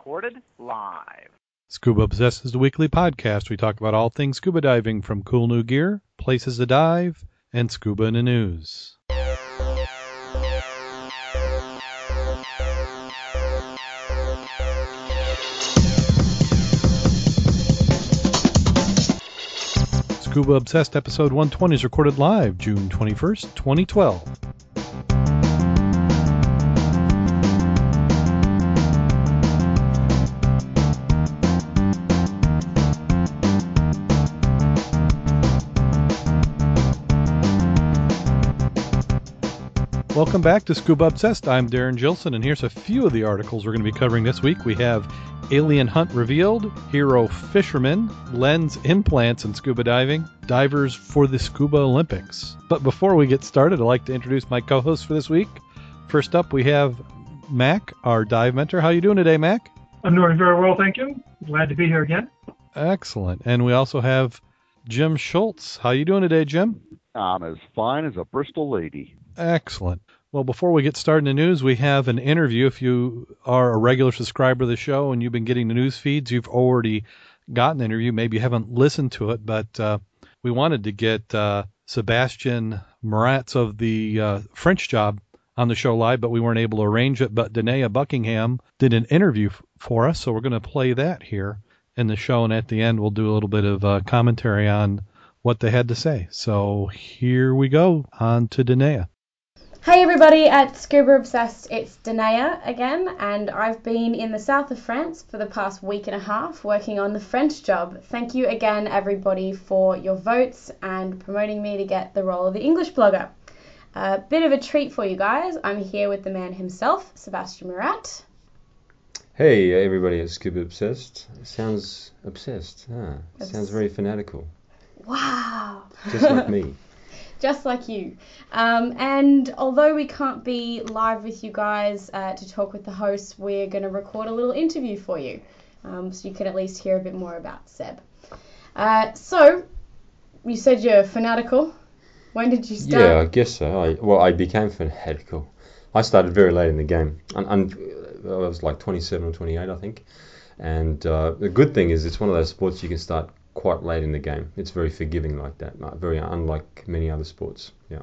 recorded live. Scuba Obsessed is the weekly podcast. We talk about all things scuba diving from cool new gear, places to dive, and scuba in the news. Scuba Obsessed episode 120 is recorded live June 21st, 2012. Welcome back to Scuba Obsessed. I'm Darren Gilson, and here's a few of the articles we're going to be covering this week. We have Alien Hunt Revealed, Hero Fisherman, Lens Implants in Scuba Diving, Divers for the Scuba Olympics. But before we get started, I'd like to introduce my co-hosts for this week. First up, we have Mack, our dive mentor. How are you doing today, Mack? I'm doing very well, thank you. Glad to be here again. Excellent. And we also have Jim Schultz. How are you doing today, Jim? I'm as fine as a Bristol lady. Excellent. Well, before we get started in the news, we have an interview. If you are a regular subscriber of the show and you've been getting the news feeds, you've already gotten the interview. Maybe you haven't listened to it, but uh, we wanted to get uh, Sebastien Murats of the uh, French job on the show live, but we weren't able to arrange it. But Denea Buckingham did an interview f- for us, so we're going to play that here in the show, and at the end we'll do a little bit of uh, commentary on what they had to say. So here we go on to Denea. Hey everybody at Scuba Obsessed, it's Denea again, and I've been in the south of France for the past week and a half working on the French job. Thank you again, everybody, for your votes and promoting me to get the role of the English blogger. A bit of a treat for you guys. I'm here with the man himself, Sebastien Murat. Hey everybody at Scuba Obsessed. Sounds obsessed. Ah, Obs- sounds very fanatical. Wow! Just like me. just like you. Um, and although we can't be live with you guys uh, to talk with the hosts, we're going to record a little interview for you um, so you can at least hear a bit more about Seb. Uh, so, you said you're fanatical. When did you start? Yeah, I guess so. I, well, I became fanatical. I started very late in the game. And, and I was like 27 or 28, I think. And uh, the good thing is, it's one of those sports you can start quite late in the game. It's very forgiving like that. Very unlike many other sports. Yeah,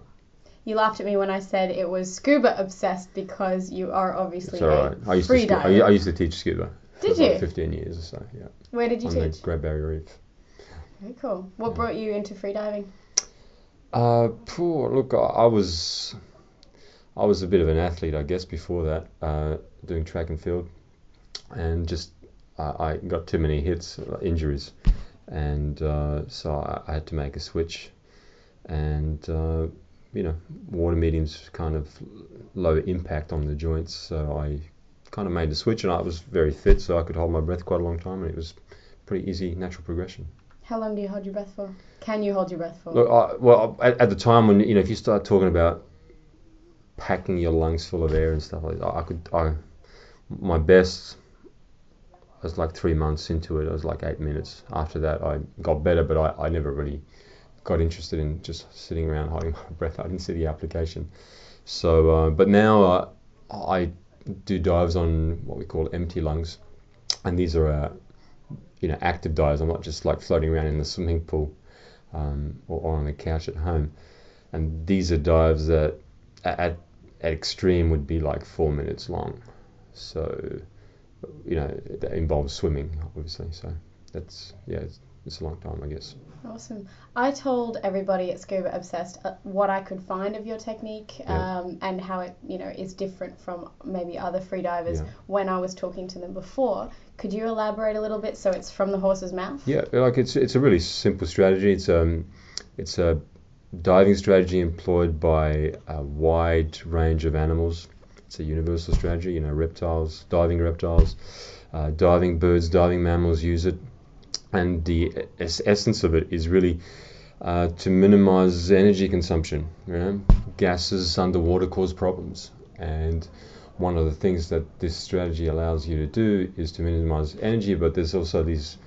You laughed at me when I said it was scuba obsessed because you are obviously it's all right. I used to I. I used to teach scuba. Did for like you? 15 years or so. Yeah, Where did you on the teach? Great Barrier Reef. Very cool. What brought you into freediving? Uh, poor, look, I, I was, I was a bit of an athlete, I guess, before that, uh, doing track and field, and just uh, I got too many hits, injuries, and uh, so I, I had to make a switch, and uh, you know, water medium's kind of low impact on the joints, so I kind of made the switch, and I was very fit, so I could hold my breath quite a long time, and it was pretty easy natural progression. How long do you hold your breath for? Can you hold your breath for? Look, I, well, at, at the time when you know, if you start talking about packing your lungs full of air and stuff like that, I could, I, my best was like three months into it. I was like eight minutes. After that, I got better, but I, I never really got interested in just sitting around holding my breath. I didn't see the application. So, uh, but now uh, I do dives on what we call empty lungs, and these are, uh, you know, active dives. I'm not just like floating around in the swimming pool um, or, or on the couch at home. And these are dives that at, at extreme would be like four minutes long. So, you know, that involves swimming, obviously. So that's, yeah, it's, it's a long time, I guess. Awesome. I told everybody at Scuba Obsessed uh, what I could find of your technique Yeah. um, and how it, you know, is different from maybe other freedivers Yeah. when I was talking to them before. Could you elaborate a little bit so it's from the horse's mouth? Yeah, like it's it's a really simple strategy. It's um it's a diving strategy employed by a wide range of animals. It's a universal strategy. You know, reptiles, diving reptiles, uh, diving birds, diving mammals use it, and the es- essence of it is really uh, to minimize energy consumption. You know, gases underwater cause problems, and one of the things that this strategy allows you to do is to minimize energy, but there's also these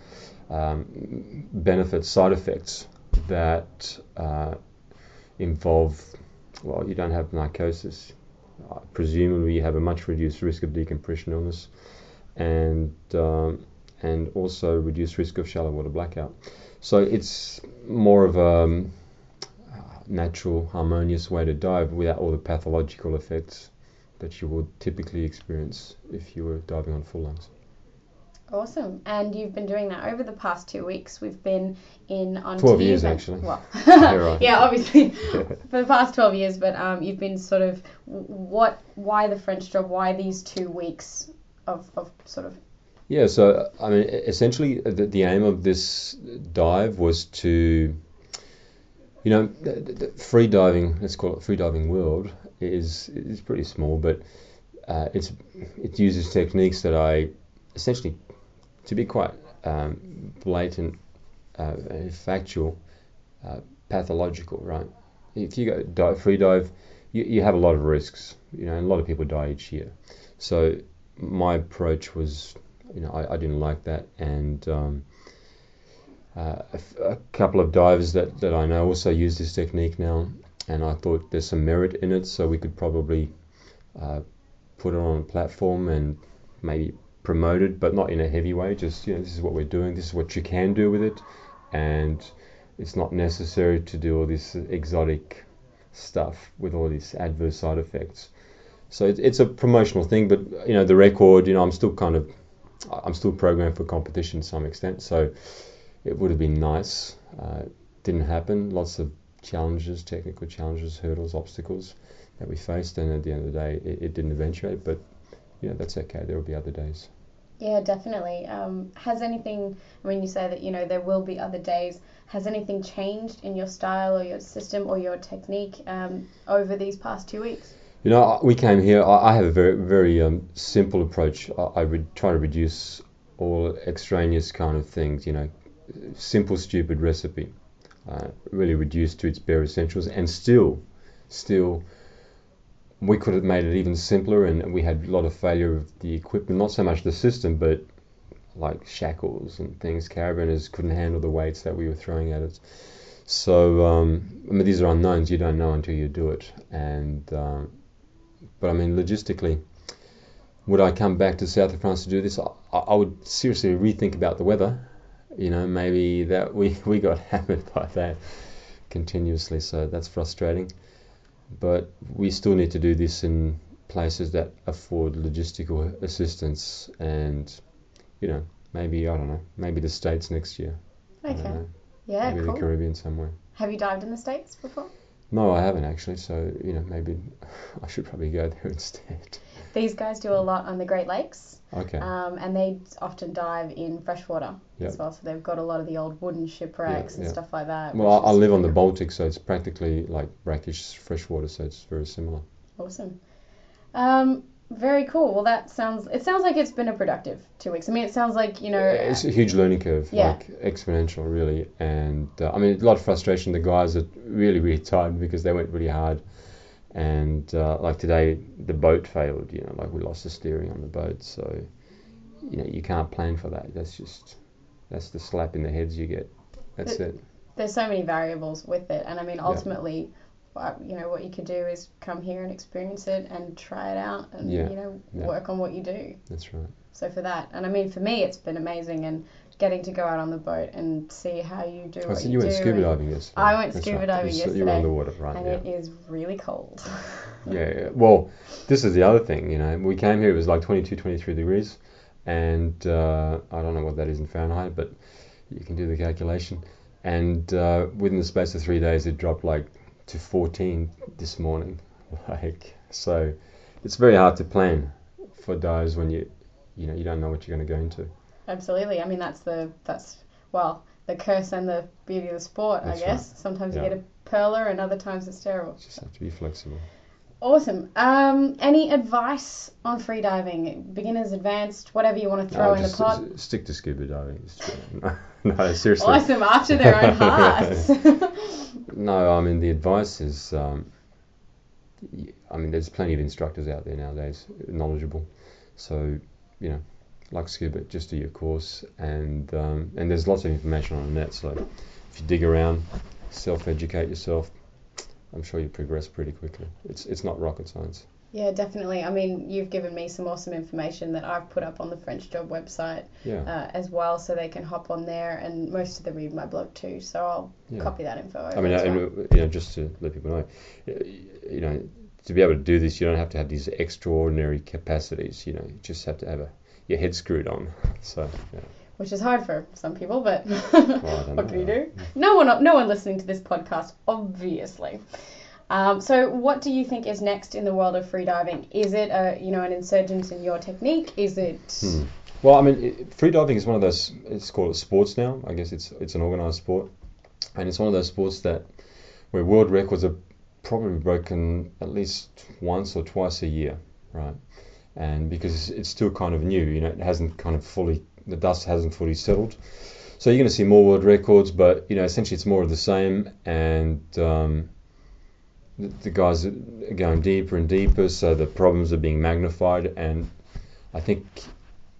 um, benefits, side effects that uh, involve, well, you don't have narcosis. Presumably, you have a much reduced risk of decompression illness. and um, and also reduced risk of shallow water blackout. So it's more of a um, natural, harmonious way to dive without all the pathological effects that you would typically experience if you were diving on full lungs. Awesome. And you've been doing that over the past two weeks. We've been in on 12 years, actually. Well, Yeah, right. yeah, obviously for the past 12 years, but um, you've been sort of what, why the French job? Why these two weeks of, of sort of Yeah, so I mean, essentially, the, the aim of this dive was to, you know, the, the the free diving, let's call it free diving world, is is pretty small, but uh, it's it uses techniques that I essentially, to be quite um, blatant, uh, factual, uh, pathological, right? If you go dive, free dive, you, you have a lot of risks, you know, a lot of people die each year. So my approach was you know, I, I didn't like that. And um, uh, a couple of divers that, that I know also use this technique now, and I thought there's some merit in it, so we could probably uh, put it on a platform and maybe promote it, but not in a heavy way. Just you know, this is what we're doing. This is what you can do with it, and it's not necessary to do all this exotic stuff with all these adverse side effects. So it, it's a promotional thing, but you know the record. You know, I'm still kind of I'm still programmed for competition to some extent, so it would have been nice. Uh, didn't happen. Lots of challenges, technical challenges, hurdles, obstacles that we faced, and at the end of the day, it, it didn't eventuate. But you know, that's okay. There will be other days. Yeah, definitely. Um, has anything, when you say that, you know, there will be other days, has anything changed in your style or your system or your technique um, over these past two weeks? You know, we came here. I I have a very, very um, simple approach. I, I would try to reduce all extraneous kind of things. You know, simple, stupid recipe. Uh, really reduced to its bare essentials, and still, still, we could have made it even simpler. And we had a lot of failure of the equipment, not so much the system, but like shackles and things. Carabiners couldn't handle the weights that we were throwing at it. So, um, I mean, these are unknowns. You don't know until you do it. And um, but I mean, logistically, would I come back to south of France to do this? I, I would seriously rethink about the weather. You know, maybe that we, we got hammered by that continuously, so that's frustrating. But we still need to do this in places that afford logistical assistance, and you know, maybe I don't know, maybe the states next year. Okay. Yeah, maybe cool. the Caribbean somewhere. Have you dived in the States before? No, I haven't actually. So you know, maybe I should probably go there instead. These guys do a lot on the Great Lakes, Okay. um, and they often dive in freshwater Yep. as well. So they've got a lot of the old wooden shipwrecks and yeah. stuff like that. Well, I, I live on the Baltic, so it's practically like brackish freshwater, so it's very similar. Awesome. Um, very cool. Well, that sounds. It sounds like it's been a productive two weeks. I mean, it sounds like you know. It's a huge learning curve, Yeah. like exponential, really. And uh, I mean, a lot of frustration. The guys are really, really tired because they went really hard. And uh, like today, the boat failed. You know, like we lost the steering on the boat. So, you know, you can't plan for that. That's just that's the slap in the heads you get. That's But- it. there's so many variables with it, and I mean, ultimately, you know, what you could do is come here and experience it and try it out, and Yeah, you know, yeah. work on what you do. That's right. So for that, and I mean, for me, it's been amazing, and getting to go out on the boat and see how you do I what said you, you went do. scuba diving yesterday. I went That's scuba right. diving s- You were yesterday, underwater, right? and yeah. it is really cold. Yeah, yeah. Well, this is the other thing, you know. We came here, it was like 22, 23 degrees. And uh, I don't know what that is in Fahrenheit, but you can do the calculation. And uh, within the space of three days, it dropped like to 14 this morning. Like, so it's very hard to plan for dives when you, you know, you don't know what you're going to go into. Absolutely. I mean, that's the that's well the curse and the beauty of the sport, That's I guess. Sometimes Yeah. you get a perler, and other times it's terrible. Just have to be flexible. Awesome. Um, any advice on free diving? Beginners, advanced, whatever you want to throw No, in the pot. s- stick to scuba diving. It's true. No, no, seriously. Awesome. After their own hearts. No, I mean the advice is, um, I mean there's plenty of instructors out there nowadays knowledgeable, so you know, like scuba, just do your course, and um, and there's lots of information on the net. So if you dig around, self-educate yourself, I'm sure you progress pretty quickly. It's it's not rocket science. Yeah, definitely. I mean, you've given me some awesome information that I've put up on the French Job website Yeah. uh, as well, so they can hop on there. And most of them read my blog too, so I'll Yeah. copy that info over. I mean, well. uh, you know, just to let people know, you know, to be able to do this, you don't have to have these extraordinary capacities. You know, you just have to have a, your head screwed on. So, yeah. which is hard for some people, but don't what can you do? No one, no one listening to this podcast, obviously. Um, so, what do you think is next in the world of freediving? Is it a, you know, an insurgence in your technique? Is it? Hmm. Well, I mean, it, free diving is one of those. It's called sports now. I guess it's it's an organized sport, and it's one of those sports that where world records are probably broken at least once or twice a year, right? And because it's still kind of new, you know, it hasn't kind of fully the dust hasn't fully settled. So you're going to see more world records, but you know, essentially it's more of the same, and um, the, guys are going deeper and deeper, so the problems are being magnified, and I think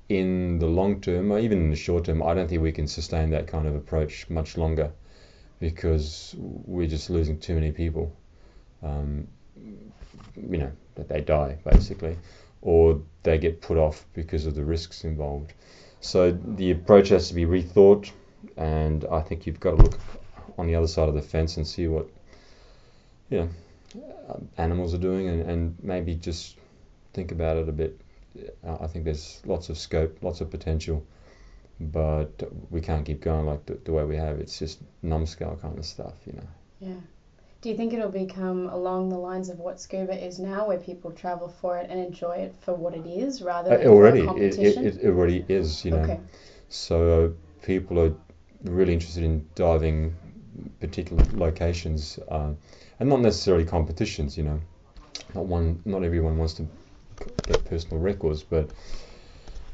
in the long term, or even in the short term, I don't think we can sustain that kind of approach much longer because we're just losing too many people. Um, you know, that they die basically, or they get put off because of the risks involved. So the approach has to be rethought, and I think you've got to look on the other side of the fence and see what you know animals are doing, and, and maybe just think about it a bit. Uh, I think there's lots of scope, lots of potential, but we can't keep going like the, the way we have. It's just numbskull kind of stuff, you know. Yeah. Do you think it'll become along the lines of what scuba is now, where people travel for it and enjoy it for what it is, rather Uh, than already, for it, it, it already is, you know. Okay. So uh, people are really interested in diving particular locations, uh, and not necessarily competitions. You know, not one, not everyone wants to get personal records, but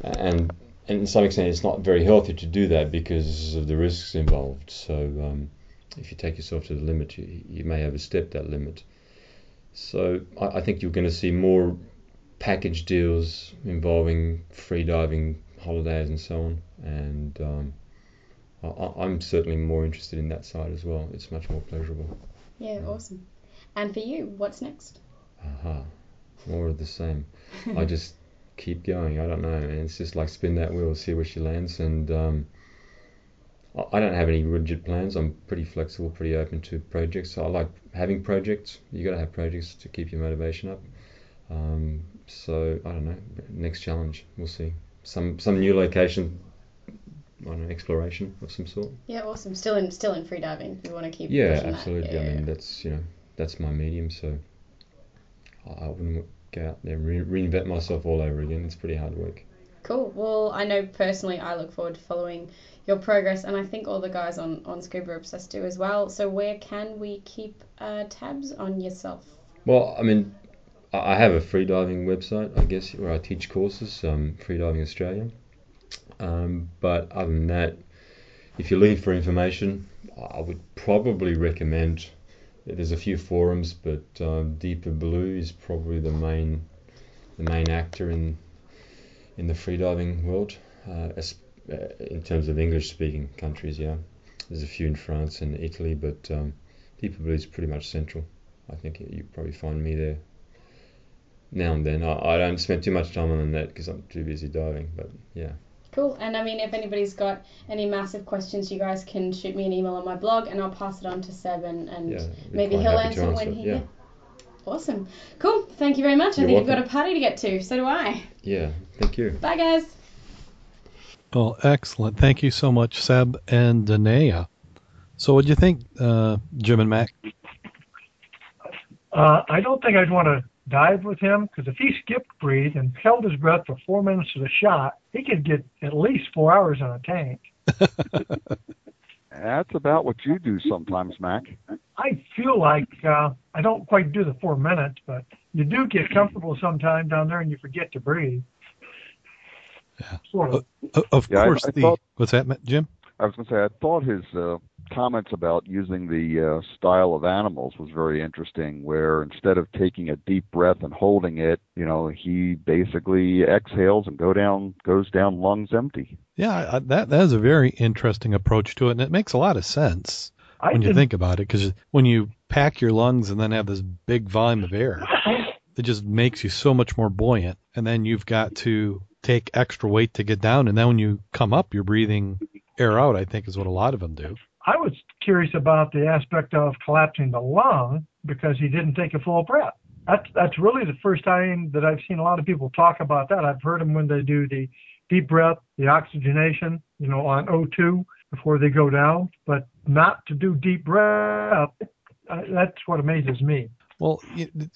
and and some extent, it's not very healthy to do that because of the risks involved. So um, if you take yourself to the limit, you, you may overstep that limit. So I, I think you're going to see more package deals involving free diving holidays and so on. And um, I- I'm certainly more interested in that side as well. It's much more pleasurable. Yeah, awesome. And for you, what's next? Aha, more of the same. I just keep going. I don't know, and it's just like spin that wheel, see where she lands. And um, I- don't have any rigid plans. I'm pretty flexible, pretty open to projects. I like having projects. You got to have projects to keep your motivation up. Um, so I don't know. Next challenge, we'll see. Some some new location. I don't know, exploration of some sort. Yeah, awesome. Still in, still in free diving. You want to keep Yeah, absolutely. Yeah, I mean, that's you know, that's my medium. So I wouldn't go out there and re- reinvent myself all over again. It's pretty hard work. Cool. Well, I know personally I look forward to following your progress, and I think all the guys on, on Scuba Obsessed do as well. So, where can we keep uh, tabs on yourself? Well, I mean, I I have a freediving website, I guess, where I teach courses, um, Freediving Australia. Um, but other than that, if you're looking for information, I would probably recommend. There's a few forums, but um, Deeper Blue is probably the main, the main actor in, in the freediving world, uh, uh, in terms of English-speaking countries. Yeah, there's a few in France and Italy, but um, Deeper Blue is pretty much central. I think you probably find me there now and then. I, I don't spend too much time on the net because I'm too busy diving. But yeah, Cool. And I mean, if anybody's got any massive questions, you guys can shoot me an email on my blog, and I'll pass it on to Seb, and, and yeah. Maybe he'll happy to answer when he. Yeah, Awesome. Cool. Thank you very much. I You're think you've got a party to get to. So do I. yeah. Thank you. Bye, guys. Well, excellent. Thank you so much, Seb and Denea. So, what do you think, uh, Jim and Mack? Uh, I don't think I'd want to dive with him because if he skipped breathe and held his breath for four minutes to the shot, he could get at least four hours on a tank. That's about what you do sometimes, Mack. I feel like uh, I don't quite do the four minutes, but you do get comfortable sometime down there and you forget to breathe. Yeah. Sort of. O- Of Yeah, I- course, I the thought- what's that, Ma- Jim? I was going to say, I thought his uh, comments about using the uh, style of animals was very interesting, where instead of taking a deep breath and holding it, you know, he basically exhales and go down, goes down lungs empty. Yeah, that that is a very interesting approach to it, and it makes a lot of sense I when you think about it. Because when you pack your lungs and then have this big volume of air, it just makes you so much more buoyant. And then you've got to take extra weight to get down. And then when you come up, you're breathing air out, I think is what a lot of them do. I was curious about the aspect of collapsing the lung because he didn't take a full breath. That's that's really the first time that I've seen a lot of people talk about that. I've heard them when they do the deep breath, the oxygenation, you know, on O2 before they go down, but not to do deep breath. That's what amazes me. Well,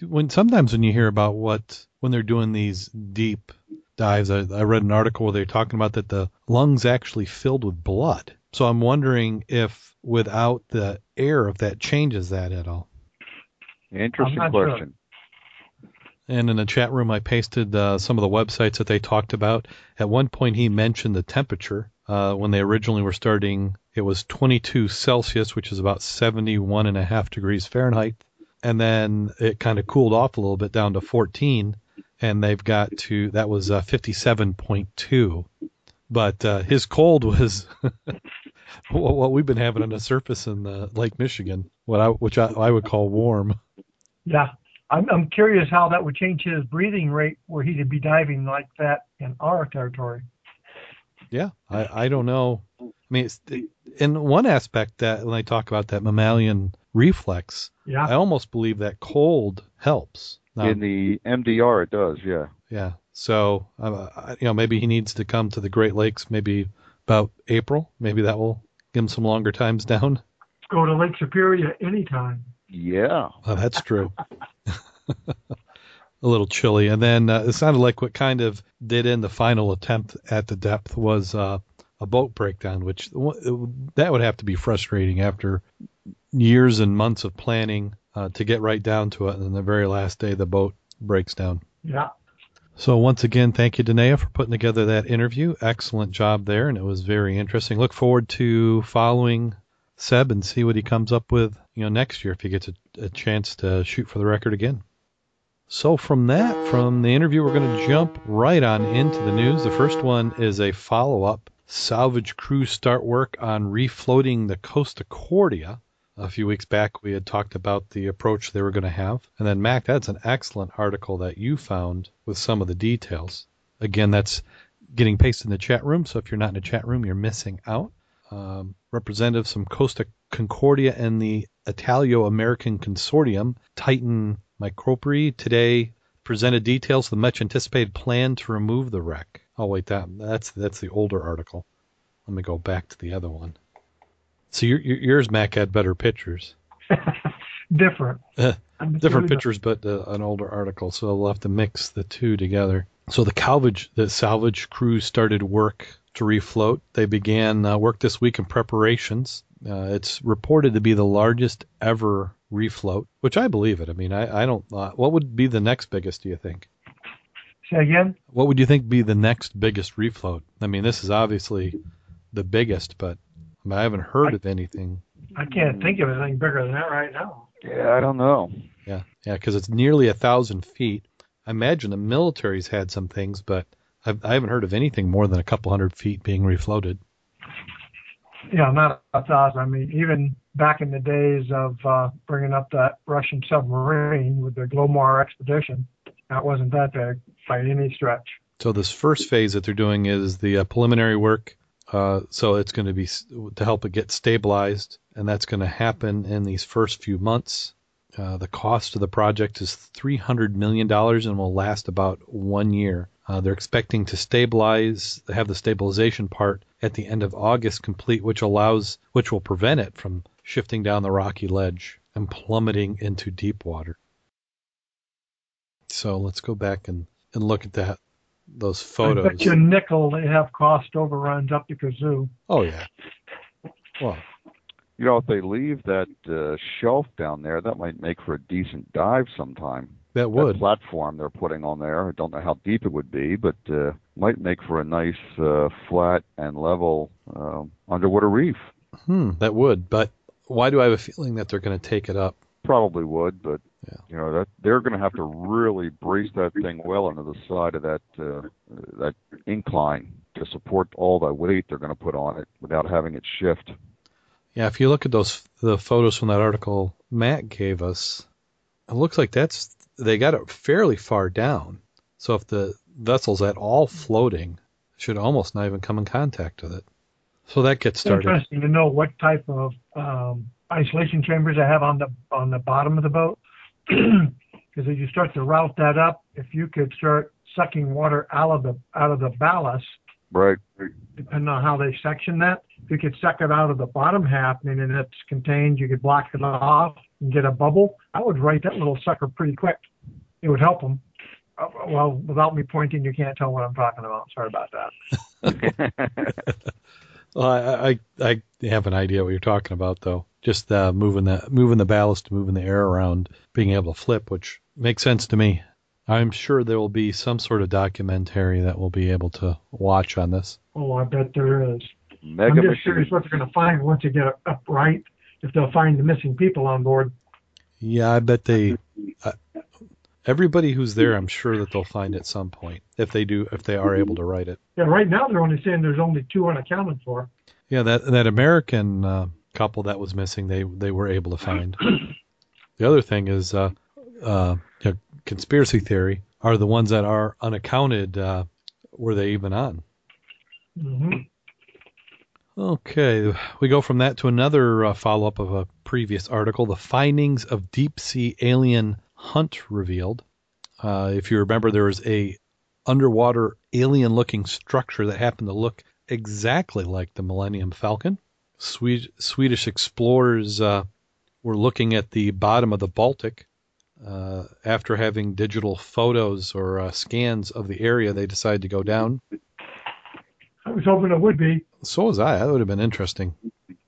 when sometimes when you hear about what when they're doing these deep dives, I, I read an article where they're talking about that the lungs actually filled with blood. So I'm wondering if without the air, if that changes that at all. Interesting question. Sure. And in the chat room, I pasted uh, some of the websites that they talked about. At one point, he mentioned the temperature. Uh, when they originally were starting, it was 22 Celsius, which is about 71 and a half degrees Fahrenheit. And then it kind of cooled off a little bit down to 14. And they've got to, that was uh, 57.2. But uh, his cold was what we've been having on the surface in uh, Lake Michigan, what I, which I, I would call warm. Yeah, I'm, I'm curious how that would change his breathing rate where he could be diving like that in our territory. Yeah, I, I don't know. I mean, it's, in one aspect that when I talk about that mammalian reflex, yeah. I almost believe that cold helps. Now, in the MDR, it does. Yeah. Yeah. So, uh, you know, maybe he needs to come to the Great Lakes maybe about April. Maybe that will give him some longer times down. Go to Lake Superior anytime. Yeah. Oh, that's true. a little chilly. And then uh, it sounded like what kind of did in the final attempt at the depth was uh, a boat breakdown, which that would have to be frustrating after years and months of planning uh, to get right down to it. And then the very last day, the boat breaks down. Yeah. So once again, thank you, Denea, for putting together that interview. Excellent job there, and it was very interesting. Look forward to following Seb and see what he comes up with, you know, next year if he gets a, a chance to shoot for the record again. So from that, from the interview, we're going to jump right on into the news. The first one is a follow-up. Salvage crews start work on refloating the Costa Concordia a few weeks back we had talked about the approach they were going to have. And then, Mack, that's an excellent article that you found with some of the details. Again, that's getting pasted in the chat room, so if you're not in the chat room, you're missing out. Um, representatives from Costa Concordia and the Italio American Consortium, Titan Micoperi, today presented details of the much anticipated plan to remove the wreck. Oh wait, that that's that's the older article. Let me go back to the other one. So your, yours, Mack, had better pictures. different. Uh, different pictures, but uh, an older article. So we'll have to mix the two together. So the salvage, the salvage crew started work to refloat. They began uh, work this week in preparations. Uh, it's reported to be the largest ever refloat, which I believe it. I mean, I, I don't. Uh, what would be the next biggest? Do you think? Say again. What would you think be the next biggest refloat? I mean, this is obviously the biggest, but I, mean, I haven't heard I, of anything. I can't think of anything bigger than that right now. Yeah, I don't know. Yeah, yeah, because it's nearly a thousand feet. I imagine the military's had some things, but I've, I haven't heard of anything more than a couple hundred feet being refloated. Yeah, not a thousand. I mean, even back in the days of uh, bringing up that Russian submarine with the Glomar expedition, that wasn't that big by any stretch. So this first phase that they're doing is the uh, preliminary work uh, so it's going to be to help it get stabilized, and that's going to happen in these first few months. Uh, the cost of the project is $300 million and will last about one year. Uh, they're expecting to stabilize, have the stabilization part at the end of August complete, which allows, which will prevent it from shifting down the rocky ledge and plummeting into deep water. So let's go back and, and look at that those photos. I bet you nickel they have cost overruns up the kazoo. Oh yeah. Well, you know, if they leave that uh, shelf down there, that might make for a decent dive sometime. That would. That platform they're putting on there, I don't know how deep it would be, but uh, might make for a nice uh, flat and level uh, underwater reef. Hmm, that would. But why do I have a feeling that they're going to take it up? Probably would, but yeah. You know that they're going to have to really brace that thing well into the side of that uh, that incline to support all the weight they're going to put on it without having it shift. Yeah, if you look at those the photos from that article Matt gave us, it looks like that's they got it fairly far down. So if the vessel's at all floating, it should almost not even come in contact with it. So that gets It's started. interesting to know what type of um, isolation chambers I have on the on the bottom of the boat. Because as you start to route that up, if you could start sucking water out of the out of the ballast, Right. depending on how they section that, if you could suck it out of the bottom half, meaning it's contained, you could block it off and get a bubble. I would write that little sucker pretty quick. It would help them. Uh, well, without me pointing, you can't tell what I'm talking about. Sorry about that. Well, I, I I have an idea what you're talking about though. Just uh, moving the moving the ballast, moving the air around, being able to flip, which makes sense to me. I'm sure there will be some sort of documentary that we'll be able to watch on this. Oh, I bet there is. Mega I'm just machine. curious what they're going to find once they get it up right. If they'll find the missing people on board. Yeah, I bet they. Uh, everybody who's there, I'm sure that they'll find at some point if they do, if they are able to write it. Yeah, right now they're only saying there's only two unaccounted for. Yeah, that that American uh, couple that was missing, they they were able to find. the other thing is, uh, uh, conspiracy theory are the ones that are unaccounted. Uh, were they even on? hmm Okay, we go from that to another uh, follow up of a previous article. The findings of deep sea alien hunt revealed. Uh, if you remember, there was a underwater alien looking structure that happened to look exactly like the Millennium Falcon. Swede- Swedish explorers uh, were looking at the bottom of the Baltic. Uh, after having digital photos or uh, scans of the area, they decided to go down. I was hoping it would be. So was I. That would have been interesting.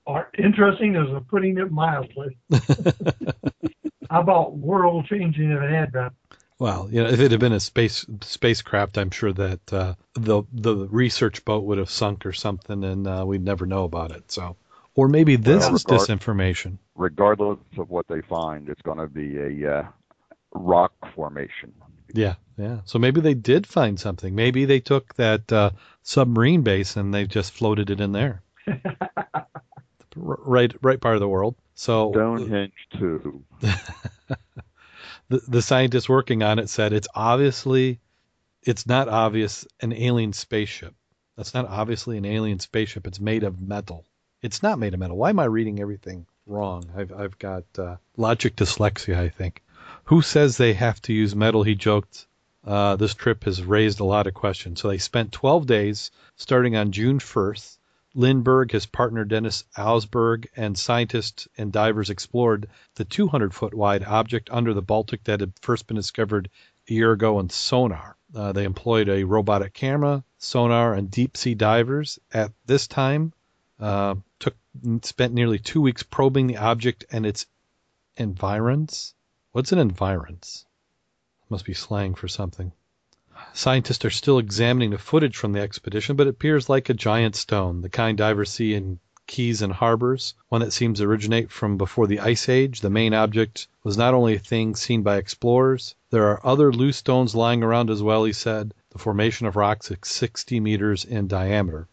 Or interesting is putting it mildly. How about world changing if it had been? Well, you know, if it had been a space spacecraft, I'm sure that uh, the the research boat would have sunk or something, and uh, we'd never know about it. So, or maybe this Well, is regard- disinformation. Regardless of what they find, it's going to be a uh, rock formation. Yeah, yeah. So maybe they did find something. Maybe they took that uh, submarine base and they just floated it in there. Right, right part of the world. So Stonehenge too. the, the scientists working on it said it's obviously it's not obvious an alien spaceship. That's not obviously an alien spaceship. It's made of metal. It's not made of metal. Why am i reading everything wrong? I've, I've got uh, logic dyslexia i think. Who says they have to use metal? He joked uh, this trip has raised a lot of questions. So they spent 12 days starting on june 1st Lindberg, his partner Dennis Åsberg, and scientists and divers explored the 200 foot wide object under the Baltic that had first been discovered a year ago in sonar. Uh, they employed a robotic camera, sonar, and deep sea divers. At this time, uh, took spent nearly two weeks probing the object and its environs. What's an environs? Must be slang for something. Scientists are still examining the footage from the expedition, but it appears like a giant stone, the kind divers see in keys and harbors, one that seems to originate from before the Ice Age. The main object was not only a thing seen by explorers, there are other loose stones lying around as well, he said. The formation of rocks is 60 meters in diameter.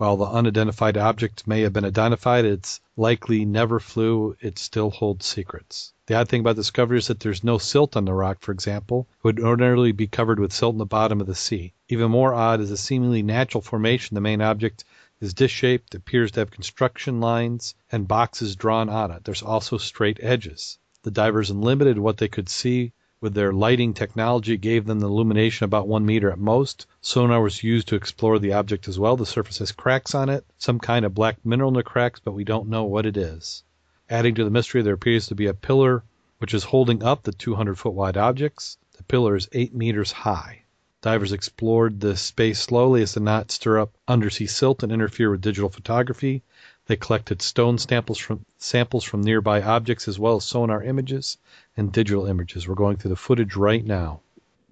While the unidentified object may have been identified, it's likely never flew, it still holds secrets. The odd thing about the discovery is that there's no silt on the rock, for example. It would ordinarily be covered with silt in the bottom of the sea. Even more odd is the seemingly natural formation. The main object is disc shaped, appears to have construction lines and boxes drawn on it. There's also straight edges. The divers, limited what they could see with their lighting technology, gave them the illumination about one meter at most. Sonar was used to explore the object as well. The surface has cracks on it, some kind of black mineral in the cracks, but we don't know what it is. Adding to the mystery, there appears to be a pillar which is holding up the 200 foot wide objects. The pillar is 8 meters high. Divers explored the space slowly as to not stir up undersea silt and interfere with digital photography. They collected stone samples from, samples from nearby objects as well as sonar images and digital images. We're going through the footage right now.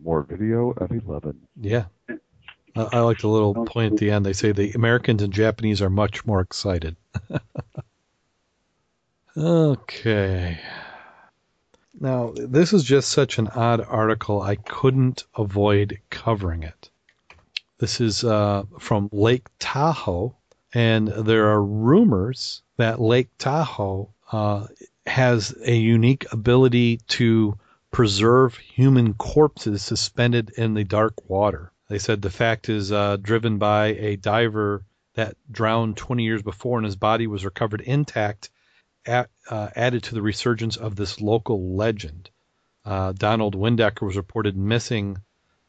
More video at 11. Yeah. I, I like the little point at the end. They say the Americans and Japanese are much more excited. okay. Now, this is just such an odd article, I couldn't avoid covering it. This is uh, from Lake Tahoe, and there are rumors that Lake Tahoe uh, has a unique ability to preserve human corpses suspended in the dark water. They said the fact is uh, driven by a diver that drowned 20 years before and his body was recovered intact, at, uh, added to the resurgence of this local legend. Uh, Donald Windecker was reported missing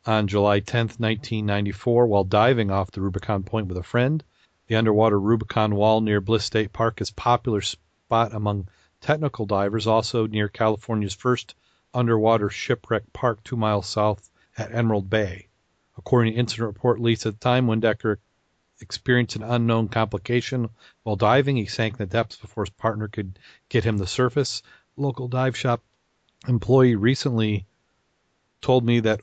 on July 10, 1994, while diving off the Rubicon Point with a friend. The underwater Rubicon Wall near Bliss State Park is a popular spot among technical divers, also near California's first underwater shipwreck park two miles south at Emerald Bay. According to incident report leaks at the time, Windecker experienced an unknown complication while diving. He sank in the depths before his partner could get him to the surface. Local dive shop employee recently told me that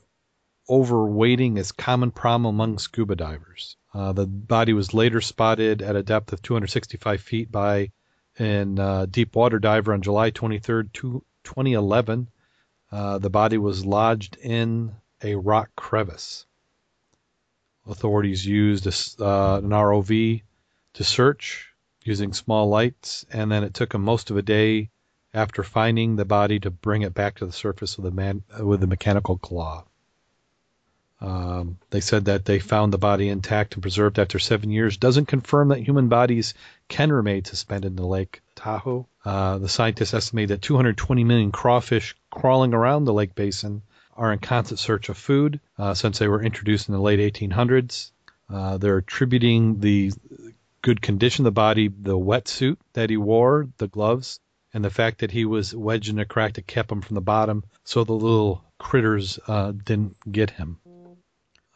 overweighting is common problem among scuba divers. Uh, the body was later spotted at a depth of 265 feet by an uh, deep water diver on July 23, 2011. Uh, the body was lodged in a rock crevice. Authorities used a, uh, an ROV to search using small lights, and then it took them most of a day after finding the body to bring it back to the surface man with a mechanical claw. Um, they said that they found the body intact and preserved after seven years. Doesn't confirm that human bodies can remain suspended in the Lake Tahoe. Uh, the scientists estimate that 220 million crawfish crawling around the lake basin are in constant search of food uh, since they were introduced in the late 1800s. Uh, they're attributing the good condition of the body, the wetsuit that he wore, the gloves, and the fact that he was wedged in a crack that kept him from the bottom so the little critters uh, didn't get him.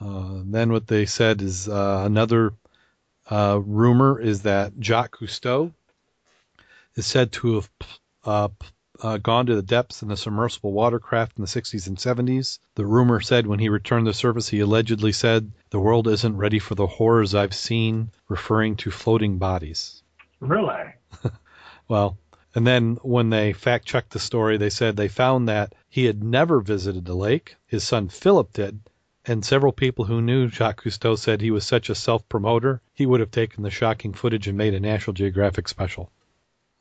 Uh, then what they said is uh, another uh, rumor is that Jacques Cousteau is said to have uh, uh, gone to the depths in a submersible watercraft in the 60s and 70s. The rumor said when he returned to the surface, he allegedly said, The world isn't ready for the horrors I've seen, referring to floating bodies. Really? well, and then when they fact checked the story, they said they found that he had never visited the lake. His son Philip did. And several people who knew Jacques Cousteau said he was such a self promoter, he would have taken the shocking footage and made a National Geographic special.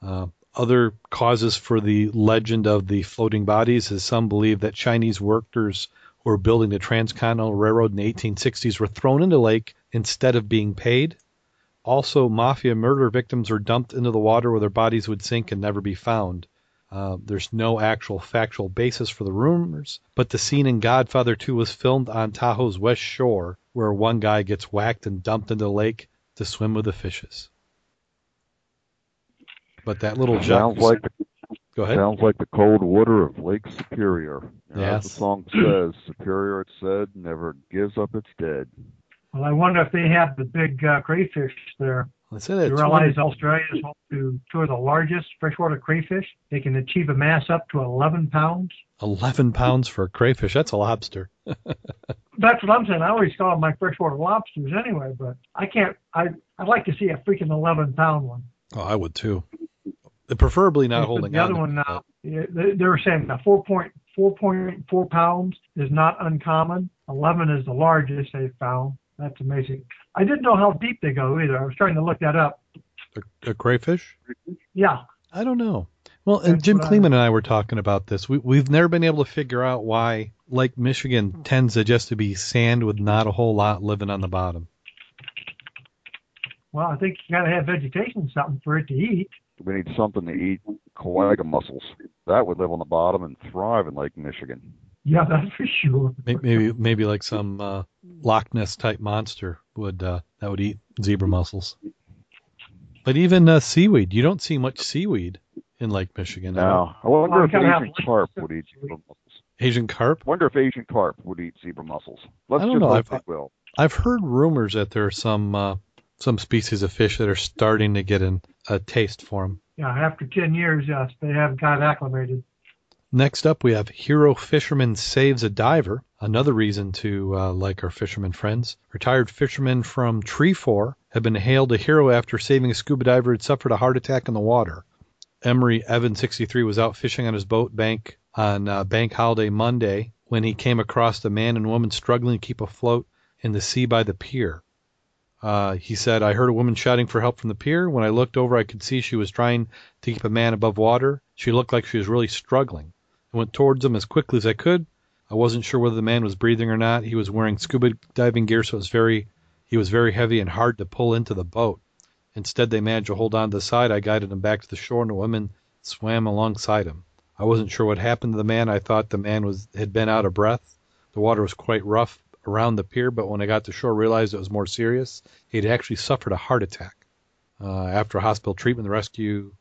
Uh, other causes for the legend of the floating bodies is some believe that Chinese workers who were building the Transcontinental Railroad in the 1860s were thrown into the lake instead of being paid. Also, mafia murder victims were dumped into the water where their bodies would sink and never be found. Uh, there's no actual factual basis for the rumors, but the scene in Godfather 2 was filmed on Tahoe's west shore, where one guy gets whacked and dumped into the lake to swim with the fishes. But that little sounds like the, go ahead. Sounds like the cold water of Lake Superior. You know, yes. As the song says, Superior, it said, never gives up its dead. Well, I wonder if they have the big uh, crayfish there. That you realize Australia is home to two of the largest freshwater crayfish. They can achieve a mass up to 11 pounds. 11 pounds for a crayfish. That's a lobster. That's what I'm saying. I always call them my freshwater lobsters anyway, but I can't. I I'd like to see a freaking 11 pound one. Oh, I would too. Preferably not holding the on. other one now. They, they were saying that 4.4.4 pounds is not uncommon. 11 is the largest they've found. That's amazing. I didn't know how deep they go either. I was trying to look that up. A, a crayfish? Yeah. I don't know. Well, and Jim Kleeman and I were talking about this. We, we've never been able to figure out why Lake Michigan tends to just to be sand with not a whole lot living on the bottom. Well, I think you got to have vegetation, or something for it to eat. We need something to eat quagga mussels. That would live on the bottom and thrive in Lake Michigan. Yeah, that's for sure. Maybe maybe like some uh, Loch Ness type monster would uh, that would eat zebra mussels. But even uh, seaweed, you don't see much seaweed in Lake Michigan. No, I wonder Oh, if Asian carp would eat zebra mussels. Asian carp. Wonder if Asian carp would eat zebra mussels. Let's I don't just know. hope I've- will. I've heard rumors that there are some uh, some species of fish that are starting to get an, a taste for them. Yeah, after 10 years, yes, they have got acclimated. Next up, we have Hero Fisherman Saves a Diver. Another reason to uh, like our fisherman friends. Retired fishermen from Treefort have been hailed a hero after saving a scuba diver who had suffered a heart attack in the water. Emery Evans, 63, was out fishing on his boat bank on uh, Bank Holiday Monday when he came across a man and woman struggling to keep afloat in the sea by the pier. Uh, he said, I heard a woman shouting for help from the pier. When I looked over, I could see she was trying to keep a man above water. She looked like she was really struggling. I went towards him as quickly as I could. I wasn't sure whether the man was breathing or not. He was wearing scuba diving gear, so it was very he was very heavy and hard to pull into the boat. Instead, they managed to hold on to the side. I guided him back to the shore, and the women swam alongside him. I wasn't sure what happened to the man. I thought the man was had been out of breath. The water was quite rough around the pier, but when I got to shore, I realized it was more serious. He'd actually suffered a heart attack. Uh, after hospital treatment, the rescue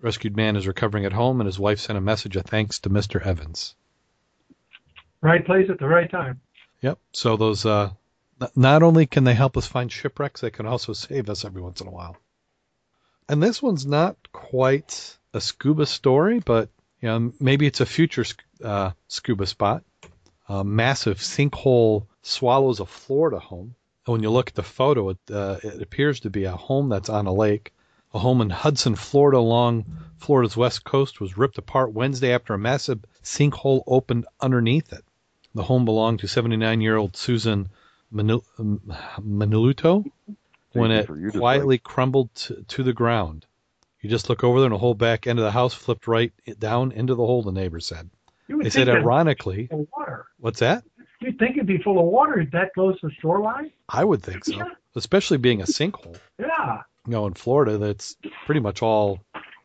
rescued man is recovering at home, and his wife sent a message of thanks to Mr. Evans. Right place at the right time. Yep. So those uh, not only can they help us find shipwrecks, they can also save us every once in a while. And this one's not quite a scuba story, but you know maybe it's a future uh, scuba spot. A massive sinkhole swallows a Florida home. And when you look at the photo, it, uh, it appears to be a home that's on a lake. A home in Hudson, Florida, along Florida's west coast, was ripped apart Wednesday after a massive sinkhole opened underneath it. The home belonged to 79 year old Susan Manil- Maniluto when it for you quietly crumbled to, to the ground. You just look over there, and the whole back end of the house flipped right down into the hole, the neighbor said. You They said, it'd ironically, water. what's that? You'd think it'd be full of water that close to the shoreline. I would think so, especially being a sinkhole. Yeah. You know, in Florida, that's pretty much all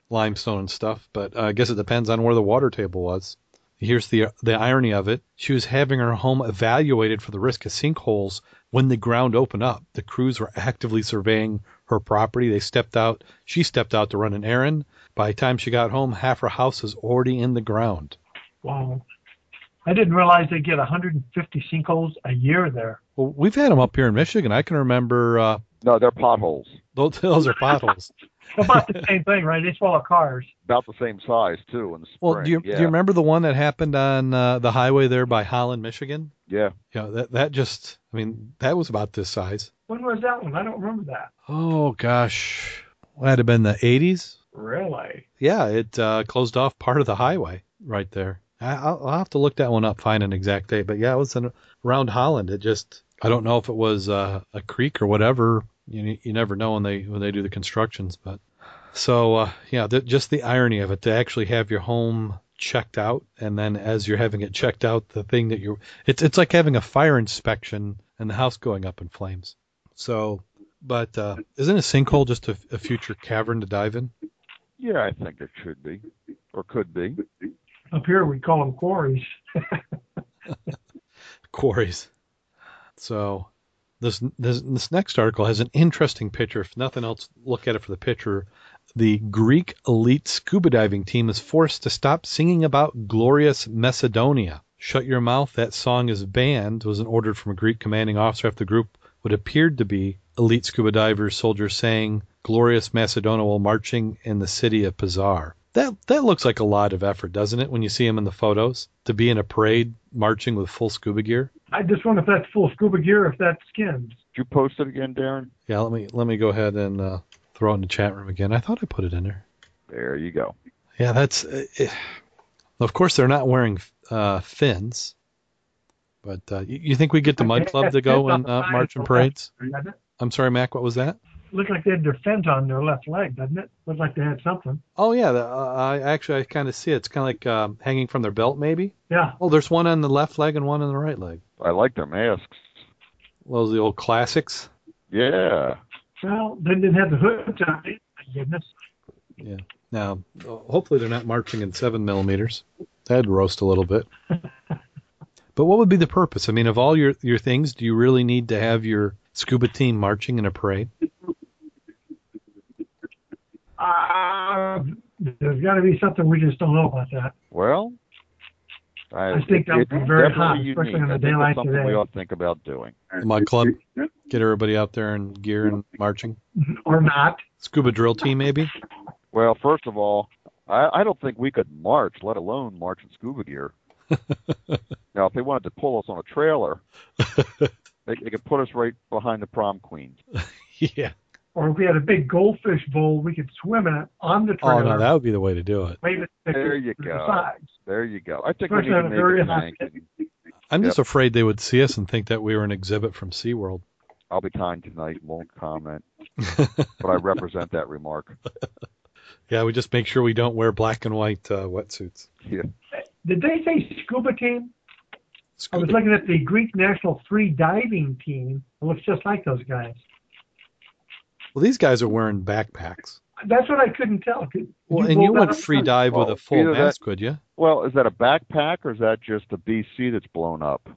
limestone and stuff. But uh, I guess it depends on where the water table was. Here's the the irony of it: she was having her home evaluated for the risk of sinkholes when the ground opened up. The crews were actively surveying her property. They stepped out. She stepped out to run an errand. By the time she got home, half her house was already in the ground. Wow. I didn't realize they get 150 sinkholes a year there. Well, we've had them up here in Michigan. I can remember uh, No, they're potholes. those, those are potholes. About the same thing, right? They swallow cars. About the same size too in the spring. Well, do you, yeah. do you remember the one that happened on uh, the highway there by Holland, Michigan? Yeah. Yeah, that that just I mean that was about this size. When was that one? I don't remember that. Oh gosh, that'd have been the 80s. Really? Yeah, it uh, closed off part of the highway right there. I, I'll, I'll have to look that one up, find an exact date. But yeah, it was in, around Holland. It just I don't know if it was uh, a creek or whatever. You you never know when they when they do the constructions, but so uh, yeah, th- just the irony of it to actually have your home checked out, and then as you're having it checked out, the thing that you're it's it's like having a fire inspection and the house going up in flames. So, but uh, isn't a sinkhole just a, a future cavern to dive in? Yeah, I think it should be, or could be. Up here we call them quarries. quarries. So this, this this next article has an interesting picture. If nothing else, look at it for the picture. The Greek elite scuba diving team is forced to stop singing about glorious Macedonia. Shut your mouth. That song is banned. Was an order from a Greek commanding officer after the group what appeared to be elite scuba divers, soldiers saying "Glorious Macedonia" while marching in the city of Pizar. That that looks like a lot of effort, doesn't it? When you see them in the photos, to be in a parade marching with full scuba gear. I just wonder if that's full scuba gear, if that's skins. Did you post it again, Darren? Yeah, let me let me go ahead and uh, throw it in the chat room again. I thought I put it in there. There you go. Yeah, that's. Uh, it, of course, they're not wearing uh, fins, but uh, you, you think we get the Mud Club to go and uh, march in parades? I'm sorry, Mack. What was that? Looked like they had their fins on their left leg, doesn't it? Looked like they had something. Oh yeah, the, uh, I actually I kind of see it. It's kind of like um, hanging from their belt, maybe. Yeah. Oh, there's one on the left leg and one on the right leg. I like their masks. Those are the old classics. Yeah. Well, they didn't have the hoods on. it. My goodness. Yeah. Now, hopefully they're not marching in seven millimeters. That'd roast a little bit. but what would be the purpose? I mean, of all your your things, do you really need to have your scuba team marching in a parade? Uh, there's got to be something we just don't know about that. Well, I, I think that would be very definitely hot, unique. especially on a I day like that's something today. we all think about doing. Mud Club, get everybody out there in gear and marching. Or not. Scuba drill team, maybe. Well, first of all, I, I don't think we could march, let alone march in scuba gear. now, if they wanted to pull us on a trailer, they, they could put us right behind the prom queens. yeah. Or if we had a big goldfish bowl, we could swim in it on the Oh no, that would be the way to do it. wave There you to the go. There you go. I think we Especially need on to a make very a hot tank. day. and I'm Yep. just afraid they would see us and think that we were an exhibit from SeaWorld. I'll be kind tonight, won't comment, but I represent that remark. Yeah, we just make sure we don't wear black and white uh, wetsuits. Yeah. Did they say scuba team? I was looking at the Greek national free diving team. It looks just like those guys. Well, these guys are wearing backpacks. That's what I couldn't tell. Could Well, you and pull you went free dive with a oh, full either that- mask, could you? Well, is that a backpack or is that just a BC that's blown up?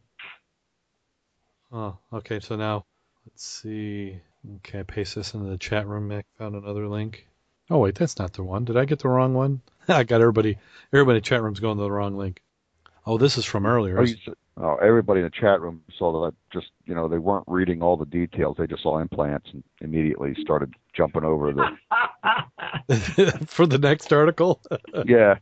Oh, okay. So now, let's see. Okay, I paste this into the chat room. Mick found another link. Oh wait, that's not the one. Did I get the wrong one? I got everybody. Everybody in the chat room's going to the wrong link. Oh, this is from earlier. Oh, you oh, everybody in the chat room saw that. Just you know, they weren't reading all the details. They just saw implants and immediately started jumping over the. For the next article, yeah,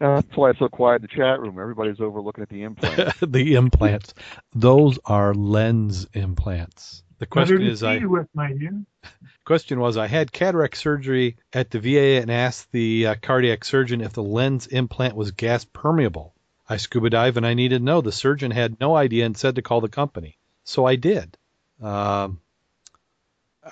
Uh, that's why it's so quiet in the chat room. Everybody's over looking at the implants. the implants. Those are lens implants. The question is, I with, my dear. question was, I had cataract surgery at the VA and asked the uh, cardiac surgeon if the lens implant was gas permeable. I scuba dive and I needed to know. The surgeon had no idea and said to call the company. So I did. Um,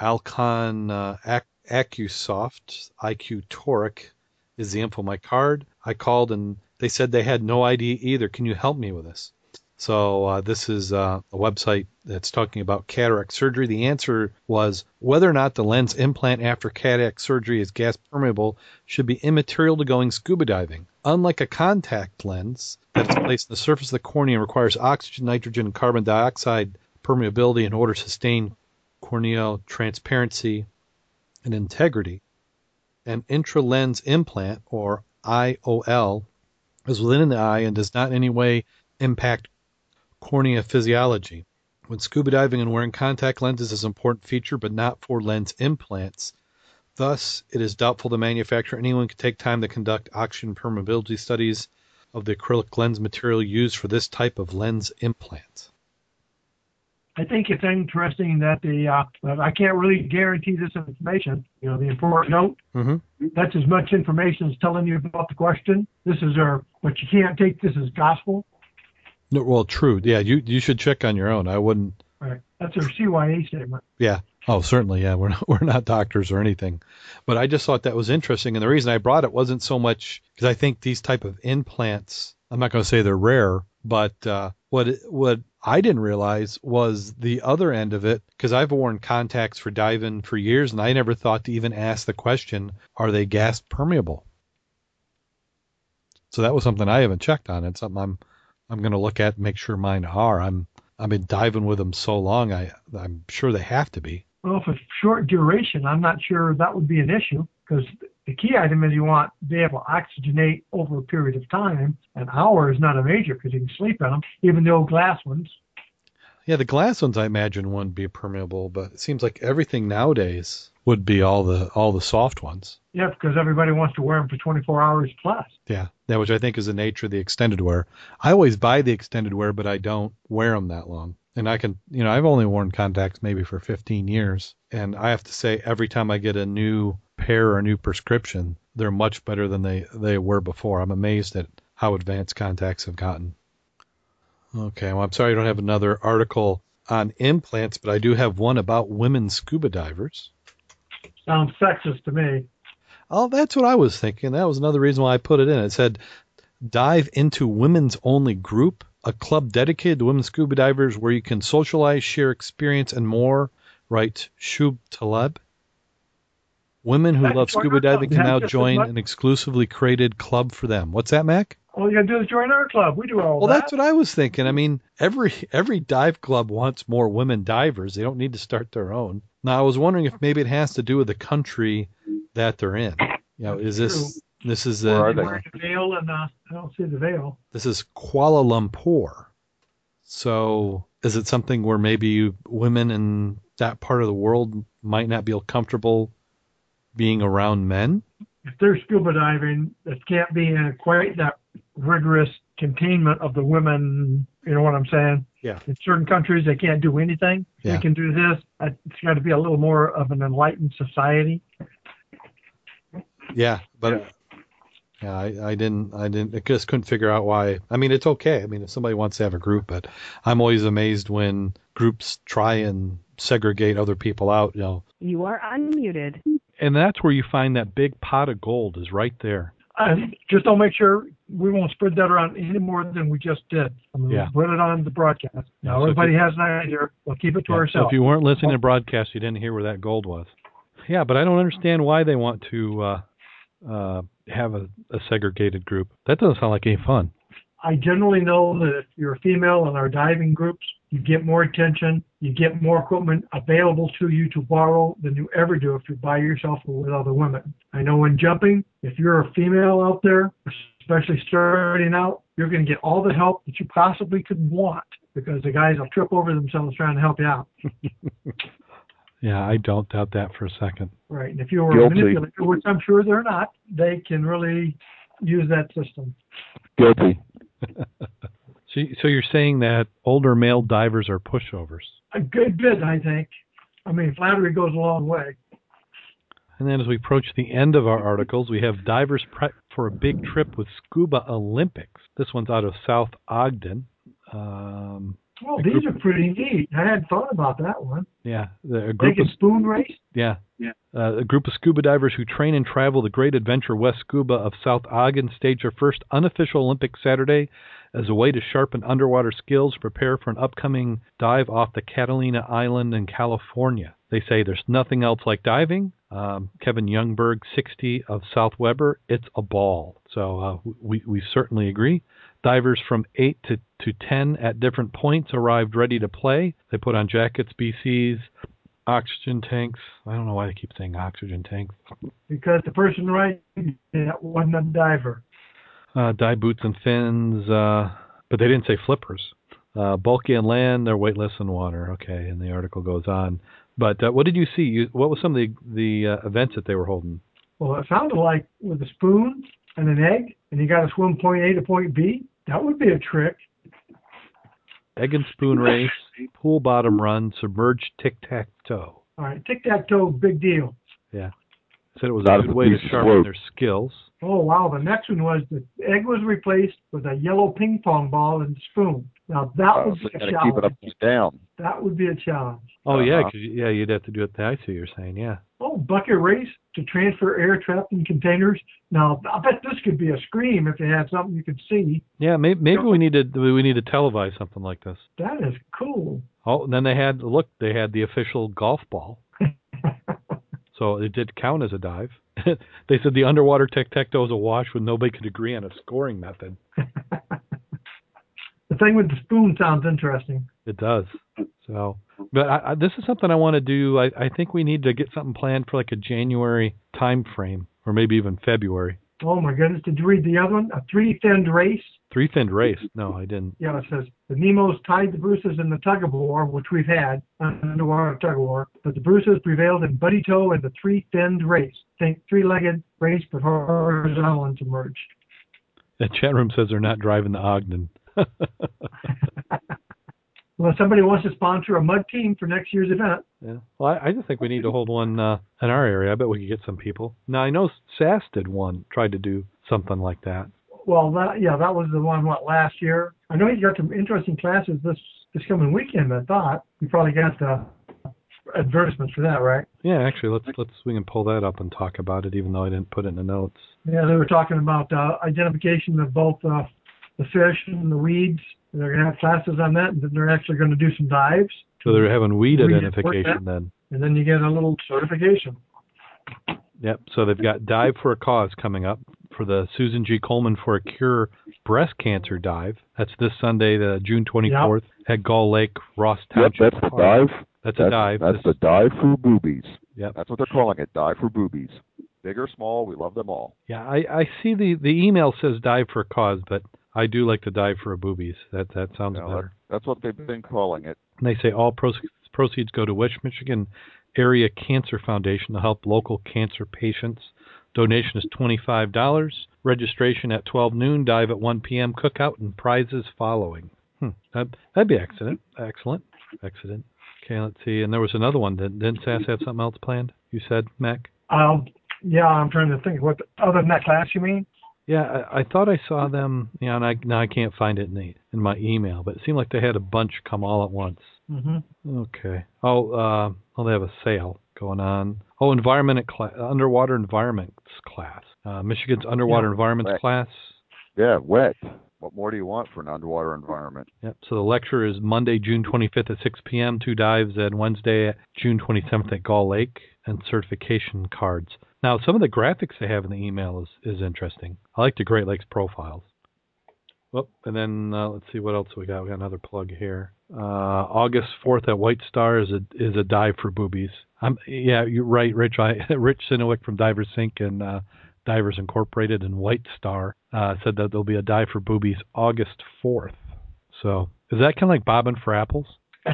Alcon uh, Ac- IQ Toric is the info my card. I called and they said they had no idea either. Can you help me with this? So uh, this is uh, a website that's talking about cataract surgery. The answer was whether or not the lens implant after cataract surgery is gas permeable should be immaterial to going scuba diving. Unlike a contact lens that is placed on the surface of the cornea and requires oxygen, nitrogen, and carbon dioxide permeability in order to sustain corneal transparency and integrity, an intralens implant, or IOL, is within the eye and does not in any way impact cornea physiology. When scuba diving and wearing contact lenses is an important feature, but not for lens implants. Thus, it is doubtful the manufacturer anyone could take time to conduct oxygen permeability studies of the acrylic lens material used for this type of lens implant. I think it's interesting that the uh, I can't really guarantee this information. You know, the important note. Mm-hmm. That's as much information as telling you about the question. This is our, but you can't take this as gospel. No, well, true. Yeah, you you should check on your own. I wouldn't. Right. That's a CYA statement. Yeah. Oh, certainly. Yeah, we're not, we're not doctors or anything, but I just thought that was interesting, and the reason I brought it wasn't so much because I think these type of implants. I'm not going to say they're rare, but uh, what what I didn't realize was the other end of it because I've worn contacts for diving for years, and I never thought to even ask the question: Are they gas permeable? So that was something I haven't checked on. It's something I'm I'm going to look at and make sure mine are. I'm I've been diving with them so long. I I'm sure they have to be. Well, for short duration, I'm not sure that would be an issue because the key item is you want to be able to oxygenate over a period of time. An hour is not a major because you can sleep in them, even the old glass ones. Yeah, the glass ones I imagine wouldn't be permeable, but it seems like everything nowadays would be all the all the soft ones. Yeah, because everybody wants to wear them for 24 hours plus. Yeah, yeah, which I think is the nature of the extended wear. I always buy the extended wear, but I don't wear them that long. And I can, you know, I've only worn contacts maybe for 15 years, and I have to say every time I get a new pair or a new prescription, they're much better than they they were before. I'm amazed at how advanced contacts have gotten. Okay, well, I'm sorry I don't have another article on implants, but I do have one about women scuba divers. Sounds sexist to me. Oh, that's what I was thinking. That was another reason why I put it in. It said, dive into women's only group, a club dedicated to women scuba divers where you can socialize, share experience, and more. Right, Shub Taleb. Women who That's love scuba diving can now join an exclusively created club for them. What's that, Mack? All you gotta do is join our club. We do all Well, that. Well, that's what I was thinking. I mean, every every dive club wants more women divers. They don't need to start their own. Now, I was wondering if maybe it has to do with the country that they're in. You know, is this this is Where uh, are They they? wear the veil, and uh, I don't see the veil. this is Kuala Lumpur. So, is it something where maybe you, women in that part of the world might not feel comfortable being around men? If they're scuba diving, it can't be in quite that rigorous containment of the women. You know what I'm saying? Yeah. In certain countries, they can't do anything. Yeah. They can do this. It's got to be a little more of an enlightened society. Yeah, but uh, yeah, I, I didn't, I didn't, I just couldn't figure out why. I mean, it's okay. I mean, if somebody wants to have a group, but I'm always amazed when groups try and segregate other people out. You know, You are unmuted. and that's where you find that big pot of gold is right there. And just don't make sure we won't spread that around any more than we just did. I mean, Yeah. put it on the broadcast. Now so if everybody you- has an idea. We'll keep it to Yeah, so ourselves. if you weren't listening to broadcast, you didn't hear where that gold was. Yeah, but I don't understand why they want to uh, uh, have a, a segregated group. That doesn't sound like any fun. I generally know that if you're a female in our diving groups, you get more attention, you get more equipment available to you to borrow than you ever do if you're by yourself or with other women. I know in jumping, if you're a female out there, especially starting out, you're going to get all the help that you possibly could want because the guys will trip over themselves trying to help you out. Yeah, I don't doubt that for a second. Right. And if you were a Guilty. manipulator, which I'm sure they're not, they can really use that system. Guilty. So, so you're saying that older male divers are pushovers, A good bit, I think. I mean, flattery goes a long way. and then as we approach the end of our articles, we have divers prep for a big trip with Scuba Olympics. This one's out of South Ogden. Um, Well, A these are pretty neat. I hadn't thought about that one. yeah, the, a group Taking of spoon race? Yeah. Yeah. Uh, a group of scuba divers who train and travel the Great Adventure West Scuba of South Ogden stage their first unofficial Olympic Saturday as a way to sharpen underwater skills, prepare for an upcoming dive off the Catalina Island in California. They say there's nothing else like diving. Um, Kevin Youngberg, 60 of South Weber, it's a ball. So uh, we, we certainly agree. Divers from 8 to, to 10 at different points arrived ready to play. They put on jackets, BCs, oxygen tanks. I don't know why they keep saying oxygen tanks. Because the person right that wasn't a diver. Uh, dive boots and fins, uh, but they didn't say flippers. Uh, bulky on land, they're weightless in water. Okay, and the article goes on. But uh, what did you see? You, what was some of the the uh, events that they were holding? Well, it sounded like with a spoon and an egg, and you got to swim point A to point B. That would be a trick. Egg and spoon race, pool bottom run, submerged tic tac toe. All right, tic tac toe, big deal. Yeah. Said it was Not a good way to sharpen floats. their skills. Oh wow, the next one was the egg was replaced with a yellow ping pong ball and spoon. Now that Uh, would be a you gotta keep it challenge. upside down. That would be a challenge. Oh yeah, Uh-huh. 'cause you yeah, you'd have to do it. I see what you're saying. Yeah. Oh, bucket race to transfer air trapped in containers. Now I bet this could be a scream if they had something you could see. Yeah, maybe, maybe we need to we need to televise something like this. That is cool. Oh, and then they had look, they had the official golf ball, so it did count as a dive. they said the underwater tic tac toe is a wash when nobody could agree on a scoring method. The thing with the spoon sounds interesting. It does. So, but I, I, this is something I want to do. I, I think we need to get something planned for like a January time frame, or maybe even February. Oh my goodness, did you read the other one? A three finned race. Three finned race. No, I didn't. Yeah, it says the Nemos tied the Bruces in the tug of war, which we've had underwater tug of war, but the Bruces prevailed in buddy toe in the three finned race. Think three legged race, but horizontal and submerged. The chat room says they're not driving the Ogden. Well, if somebody wants to sponsor a mud team for next year's event, Yeah. Well, I, I just think we need to hold one uh, in our area. I bet we could get some people. Now I know SAS did one, tried to do something like that. well, that yeah, that was the one what last year. I know you got some interesting classes this this coming weekend. I thought you probably got the advertisements for that, right? Yeah, actually, let's let's we can pull that up and talk about it, even though I didn't put it in the notes. Yeah, they were talking about uh, identification of both uh, the fish and the weeds. And they're going to have classes on that, and then they're actually going to do some dives, So they're having weed We identification then. and then you get a little certification. Yep. So they've got Dive for a Cause coming up for the Susan G. Coleman for a Cure breast cancer dive. That's this Sunday, the June 24th at Gull Lake, Ross Township. Yep, Township. that's the Park. dive. That's, That's, a dive. that's This- the dive for boobies. Yep. That's what they're calling it. Dive for boobies. Big or small, we love them all. Yeah, I, I see the the email says dive for a cause, but I do like to dive for a boobies. That that sounds No, better. That's what they've been calling it. And they say all proceeds proceeds go to West Michigan Area Cancer Foundation to help local cancer patients. Donation is twenty five dollars. Registration at twelve noon. Dive at one p.m. Cookout and prizes following. Hmm. That that'd be excellent. Excellent. Excellent. Okay, let's see. And there was another one. Didn't, didn't SAS have something else planned? You said, Mack. Um, yeah, I'm trying to think what other than that class you mean? Yeah, I, I thought I saw them. Yeah, and I now I can't find it in the in my email, but it seemed like they had a bunch come all at once. Mm-hmm. Okay. Oh, uh, oh, they have a sale going on. Oh, environment class, underwater environments class. Uh, Michigan's underwater Yeah. environments Right. class. Yeah, wet. What more do you want for an underwater environment? Yep. So the lecture is Monday, June 25th at 6 p.m. Two dives, and Wednesday, June 27th at Gull Lake, and certification cards. Now, some of the graphics they have in the email is is interesting. I like the Great Lakes profiles. Whoop, and then uh, let's see what else we got. We got another plug here. Uh, August 4th at White Star is a is a dive for boobies. I'm yeah, you're right, Rich. I Rich Sinowick from Divers Inc. and uh, Divers Incorporated and White Star uh, said that there'll be a dive for boobies August 4th. So is that kind of like bobbing for apples?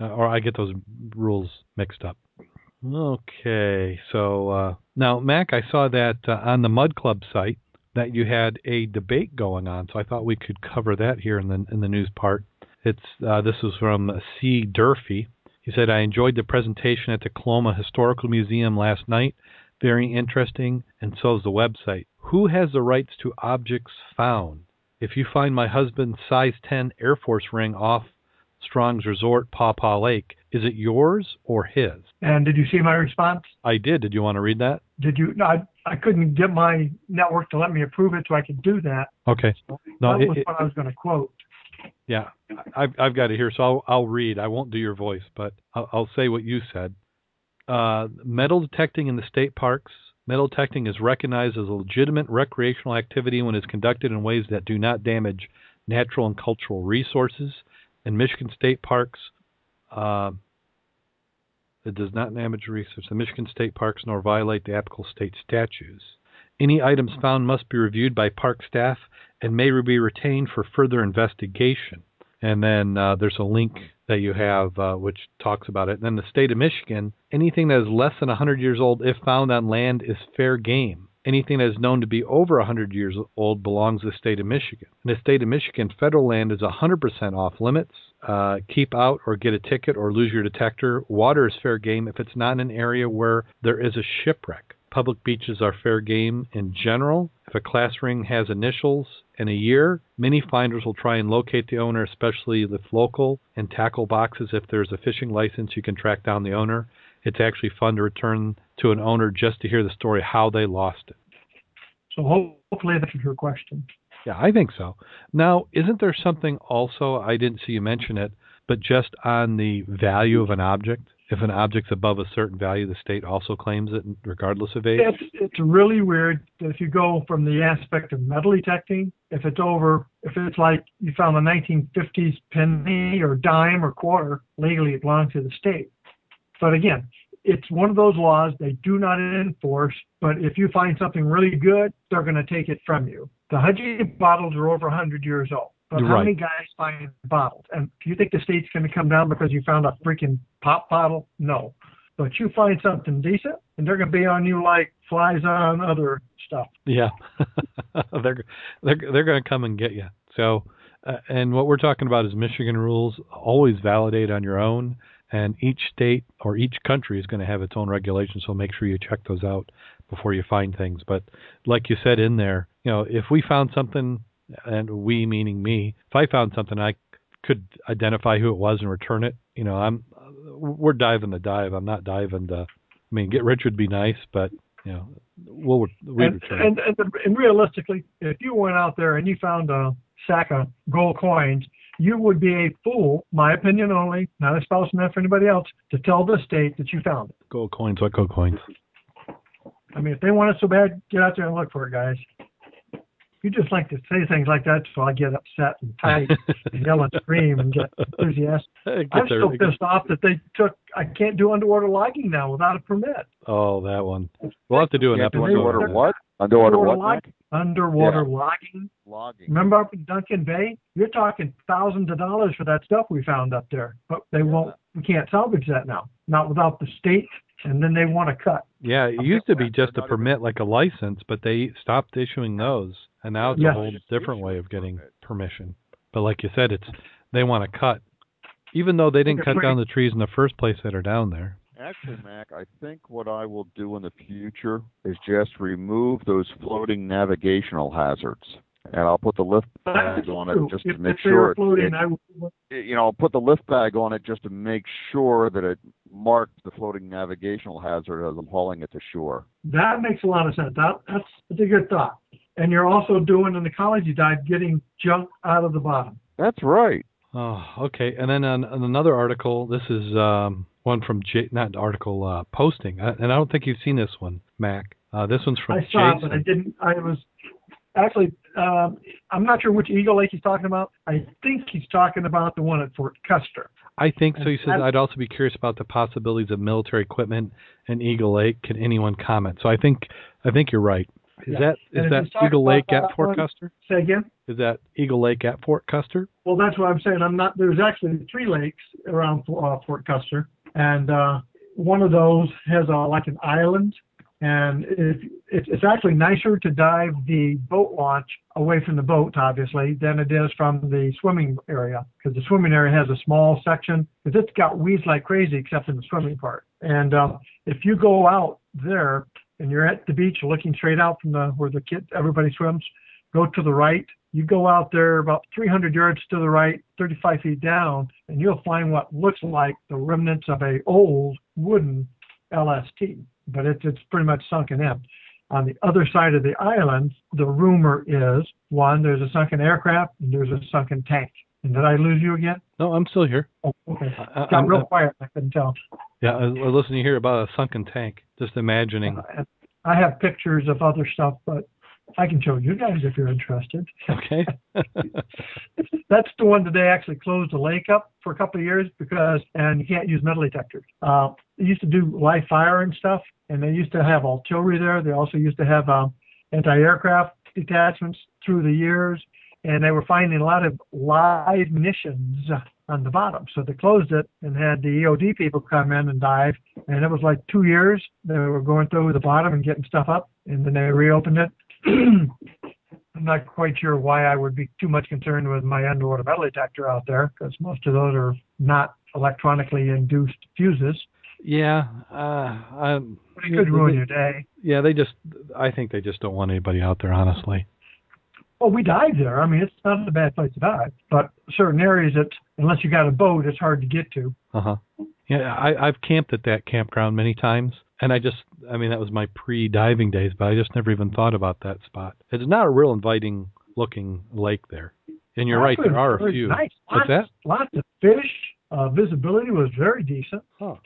Uh, or I get those rules mixed up. Okay, so uh, now Mack, I saw that uh, on the Mud Club site that you had a debate going on, so I thought we could cover that here in the in the news part. It's uh, this was from C. Durfee. He said, "I enjoyed the presentation at the Coloma Historical Museum last night. Very interesting, and so is the website. Who has the rights to objects found? If you find my husband's size 10 Air Force ring off Strong's Resort, Paw Paw Lake, is it yours or his? And did you see my response? I did. Did you want to read that? Did you? No, I, I couldn't get my network to let me approve it, so I could do that. Okay. No, that it, was it, what I was going to quote. yeah, I've I've got it here, so I'll I'll read. I won't do your voice, but I'll, I'll say what you said. Uh, metal detecting in the state parks. Metal detecting is recognized as a legitimate recreational activity when it's conducted in ways that do not damage natural and cultural resources. In Michigan state parks, uh, it does not damage research. The Michigan state parks nor violate the applicable state statutes. Any items found must be reviewed by park staff and may be retained for further investigation. And then uh, there's a link that you have uh, which talks about it. And then the state of Michigan, anything that is less than 100 years old, if found on land, is fair game. Anything that is known to be over 100 years old belongs to the state of Michigan. In the state of Michigan, federal land is 100% off limits. Uh, keep out or get a ticket or lose your detector. Water is fair game if it's not in an area where there is a shipwreck. Public beaches are fair game in general. If a class ring has initials and a year, many finders will try and locate the owner, especially if local, and tackle boxes. If there's a fishing license, you can track down the owner. It's actually fun to return to an owner just to hear the story how they lost it. So hopefully that answered your question. Yeah, I think so. Now, isn't there something also, I didn't see you mention it, but just on the value of an object? If an object's above a certain value, the state also claims it regardless of age? It's it's really weird that if you go from the aspect of metal detecting, if it's over, if it's like you found a 1950s penny or dime or quarter, legally it belongs to the state. But again, it's one of those laws they do not enforce. But if you find something really good, they're going to take it from you. The Hudgy bottles are over 100 years old. But how many guys find bottles? And do you think the state's going to come down because you found a freaking pop bottle? No. But you find something decent, and they're going to be on you like flies on other stuff. Yeah, they're they're they're going to come and get you. So, uh, and what we're talking about is Michigan rules. Always validate on your own, and each state or each country is going to have its own regulations. So make sure you check those out before you find things. But like you said in there, you know, if we found something, and we meaning me, if I found something, I could identify who it was and return it. You know, I'm we're diving the dive. I'm not diving to. I mean, get rich would be nice, but you know, we'll we And, return. and, and, and realistically, if you went out there and you found a sack of gold coins, you would be a fool, my opinion only, not espousing that for anybody else, to tell the state that you found it. Gold coins, what gold coins? I mean, if they want it so bad, get out there and look for it, guys. You just like to say things like that, so I get upset and tight and yell and scream and get enthusiastic. Get I'm there- still pissed off that they took. I can't do underwater logging now without a permit. Oh, that one. We'll have to do an Can't episode. underwater on that. what? Underwater what? Log- Nick? underwater Yeah. logging. Logging. Remember up in Duncan Bay? You're talking thousands of dollars for that stuff we found up there, but they won't. We can't salvage that now, not without the state, and then they want to cut. Yeah, it used to be just a permit, like a license, but they stopped issuing those, and now it's Yes. a whole different way of getting permission. But like you said, it's they want to cut, even though they didn't cut down the trees in the first place that are down there. Actually, Mack, I think what I will do in the future is just remove those floating navigational hazards and I'll put the lift bag on it just if, to make sure it, floating, it, I would, you know, I'll put the lift bag on it just to make sure that it marks the floating navigational hazard as I'm hauling it to shore. that makes a lot of sense. That, that's, that's a good thought. And you're also doing an ecology dive getting junk out of the bottom. That's right. Oh, okay. And then on, on another article, this is um, one from J, not article uh, posting, uh, and I don't think you've seen this one, Mack. Uh, this one's from I saw it, Jason. but I didn't. I was actually. Um, I'm not sure which Eagle Lake he's talking about. I think he's talking about the one at Fort Custer. I think so. He says, I'd also be curious about the possibilities of military equipment in Eagle Lake. Can anyone comment? So I think I think you're right. Is Yeah. that is that Eagle Lake at Fort one- Custer? Say again. Is that Eagle Lake at Fort Custer? Well, that's what I'm saying. I'm not. There's actually three lakes around uh, Fort Custer, and uh, one of those has a, like an island, and if, it's, it's actually nicer to dive the boat launch away from the boat, obviously, than it is from the swimming area, because the swimming area has a small section, because it's got weeds like crazy, except in the swimming part. And uh, if you go out there and you're at the beach looking straight out from the where the kid everybody swims, go to the right. You go out there about 300 yards to the right, 35 feet down, and you'll find what looks like the remnants of a old wooden LST, but it's it's pretty much sunken in. On the other side of the island, the rumor is one, there's a sunken aircraft, and there's a sunken tank. And did I lose you again? No, I'm still here. Oh, okay. I, Got I'm, real quiet. I couldn't tell. yeah, I was listening to hear about a sunken tank. Just imagining. Uh, I have pictures of other stuff, but I can show you guys if you're interested. Okay. That's the one that they actually closed the lake up for a couple of years because, and you can't use metal detectors. Uh, they used to do live fire and stuff, and they used to have artillery there. They also used to have um, anti-aircraft detachments through the years, and they were finding a lot of live munitions on the bottom. So they closed it and had the EOD people come in and dive, and it was like two years. They were going through the bottom and getting stuff up, and then they reopened it. I'm not quite sure why I would be too much concerned with my underwater metal detector out there because most of those are not electronically induced fuses. yeah. Uh, I'm, But it could ruin your day. Yeah, they just. I think they just don't want anybody out there, honestly. Well, we dive there. I mean, it's not a bad place to dive, but certain areas that, unless you got a boat, it's hard to get to. Uh huh. Yeah, I, I've camped at that campground many times, and I just, I mean, that was my pre-diving days, but I just never even thought about that spot. It's not a real inviting looking lake there, and you're right, there are a few. Nice. What's lots, that? Lots of fish. Uh, visibility was very decent. Oh.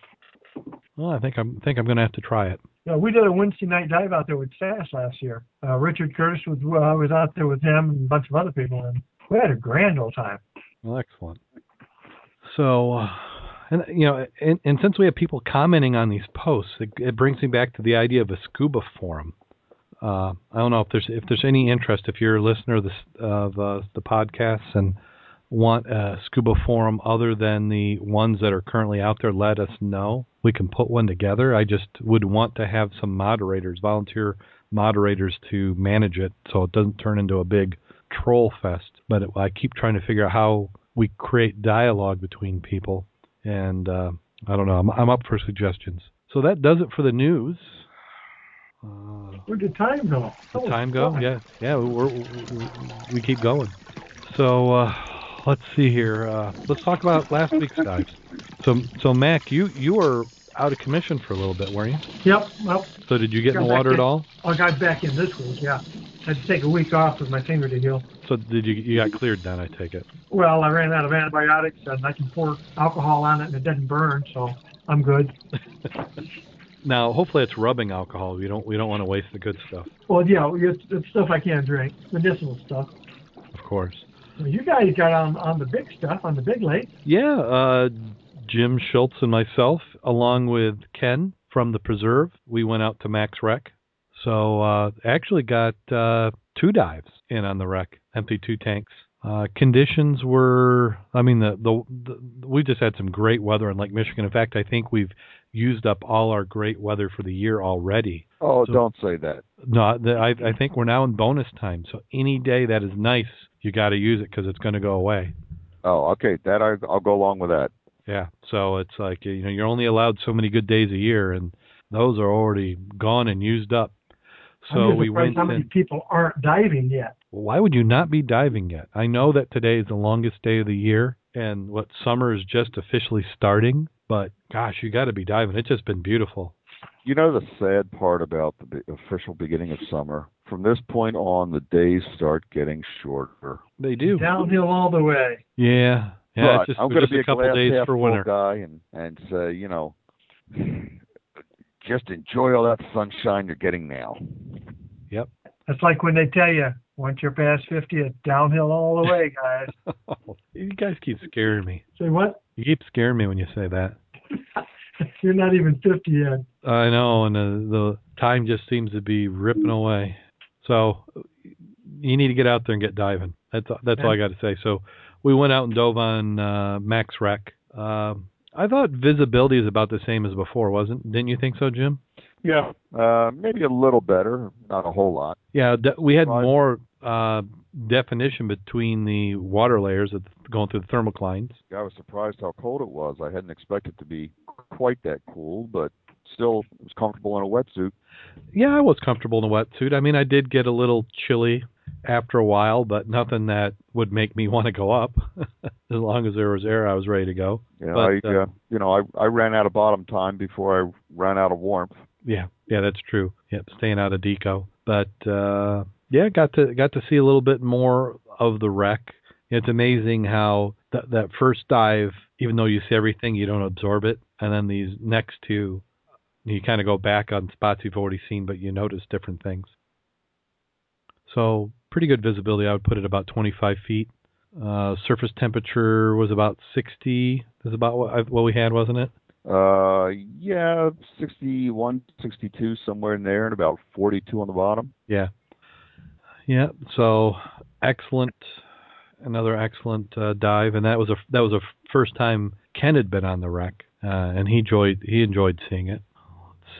Well, I think I'm think I'm gonna have to try it. Yeah, we did a Wednesday night dive out there with SAS last year. Uh, Richard Curtis was well, I was out there with him and a bunch of other people, and we had a grand old time. Well, excellent. So, uh, and you know, and, and since we have people commenting on these posts, it, it brings me back to the idea of a scuba forum. Uh, I don't know if there's if there's any interest if you're a listener of, this, of uh, the podcasts and want a scuba forum other than the ones that are currently out there, let us know. We can put one together. I just would want to have some moderators, volunteer moderators, to manage it so it doesn't turn into a big troll fest. But it, I keep trying to figure out how we create dialogue between people, and uh, I don't know. I'm, I'm up for suggestions. So that does it for the news. Uh, Where did time go? the time go? God. Yeah, yeah. We're, we we keep going. So uh, let's see here. Uh, let's talk about last week's dives. So so Mack, you you were out of commission for a little bit, weren't you? Yep. Well, So did you get in the water at all? I got back in this week. Yeah, I had to take a week off with my finger to heal. So did you you got cleared then? I take it. Well, I ran out of antibiotics, and I can pour alcohol on it, and it doesn't burn, so I'm good. Now, hopefully, it's rubbing alcohol. We don't we don't want to waste the good stuff, Well, yeah, it's, it's stuff I can't drink, medicinal stuff. of course. Well, you guys got on on the big stuff, on the big lake. Yeah, uh, Jim Schultz and myself, along with Ken from the Preserve, we went out to Max Wreck. So uh, actually got uh, two dives in on the wreck, empty two tanks. Uh, conditions were, I mean, the, the the we just had some great weather in Lake Michigan. In fact, I think we've used up all our great weather for the year already. Oh, So- don't say that. No, the, I I think we're now in bonus time. So any day that is nice, you got to use it because it's going to go away. Oh, okay. That I, I'll go along with that. Yeah. So it's like you know you're only allowed so many good days a year, and those are already gone and used up. So I'm we surprised went how many in. people aren't diving yet. Why would you not be diving yet? I know that today is the longest day of the year, and what summer is just officially starting. But gosh, you got to be diving. It's just been beautiful. You know the sad part about the official beginning of summer? From this point on, the days start getting shorter. They do. Downhill all the way. Yeah. Yeah. but just, I'm going to be a couple glass days half for winter. guy and and say, you know, just enjoy all that sunshine you're getting now. Yep. It's like when they tell you once you're past 50, it's downhill all the way, guys. you guys keep scaring me. Say what? You keep scaring me when you say that. You're not even 50 yet. I know, and the, the time just seems to be ripping away. So you need to get out there and get diving. That's that's all I got to say. So we went out and dove on uh, Max Wreck. Um, I thought visibility is about the same as before, wasn't? Didn't you think so, Jim? Yeah, uh, maybe a little better, not a whole lot. Yeah, de- we had Right. more uh, definition between the water layers of going through the thermoclines. I was surprised how cold it was. I hadn't expected to be quite that cool, but still was comfortable in a wetsuit. Yeah, I was comfortable in a wetsuit. I mean, I did get a little chilly after a while, but nothing that would make me want to go up. as long as there was air, I was ready to go. Know, But, I, uh, uh, you know, I I ran out of bottom time before I ran out of warmth. Yeah, yeah, that's true. Yep, staying out of deco. But uh yeah, got to got to see a little bit more of the wreck. It's amazing how that that first dive, even though you see everything, you don't absorb it, and then these next two, you kind of go back on spots you've already seen, but you notice different things. So pretty good visibility. I would put it about 25 feet. Uh, surface temperature was about 60. Is about what, I, what we had, wasn't it? Uh, yeah, 61, 62, somewhere in there, and about 42 on the bottom. Yeah. Yeah. So excellent, another excellent uh, dive, and that was a that was a first time Ken had been on the wreck, uh, and he enjoyed he enjoyed seeing it.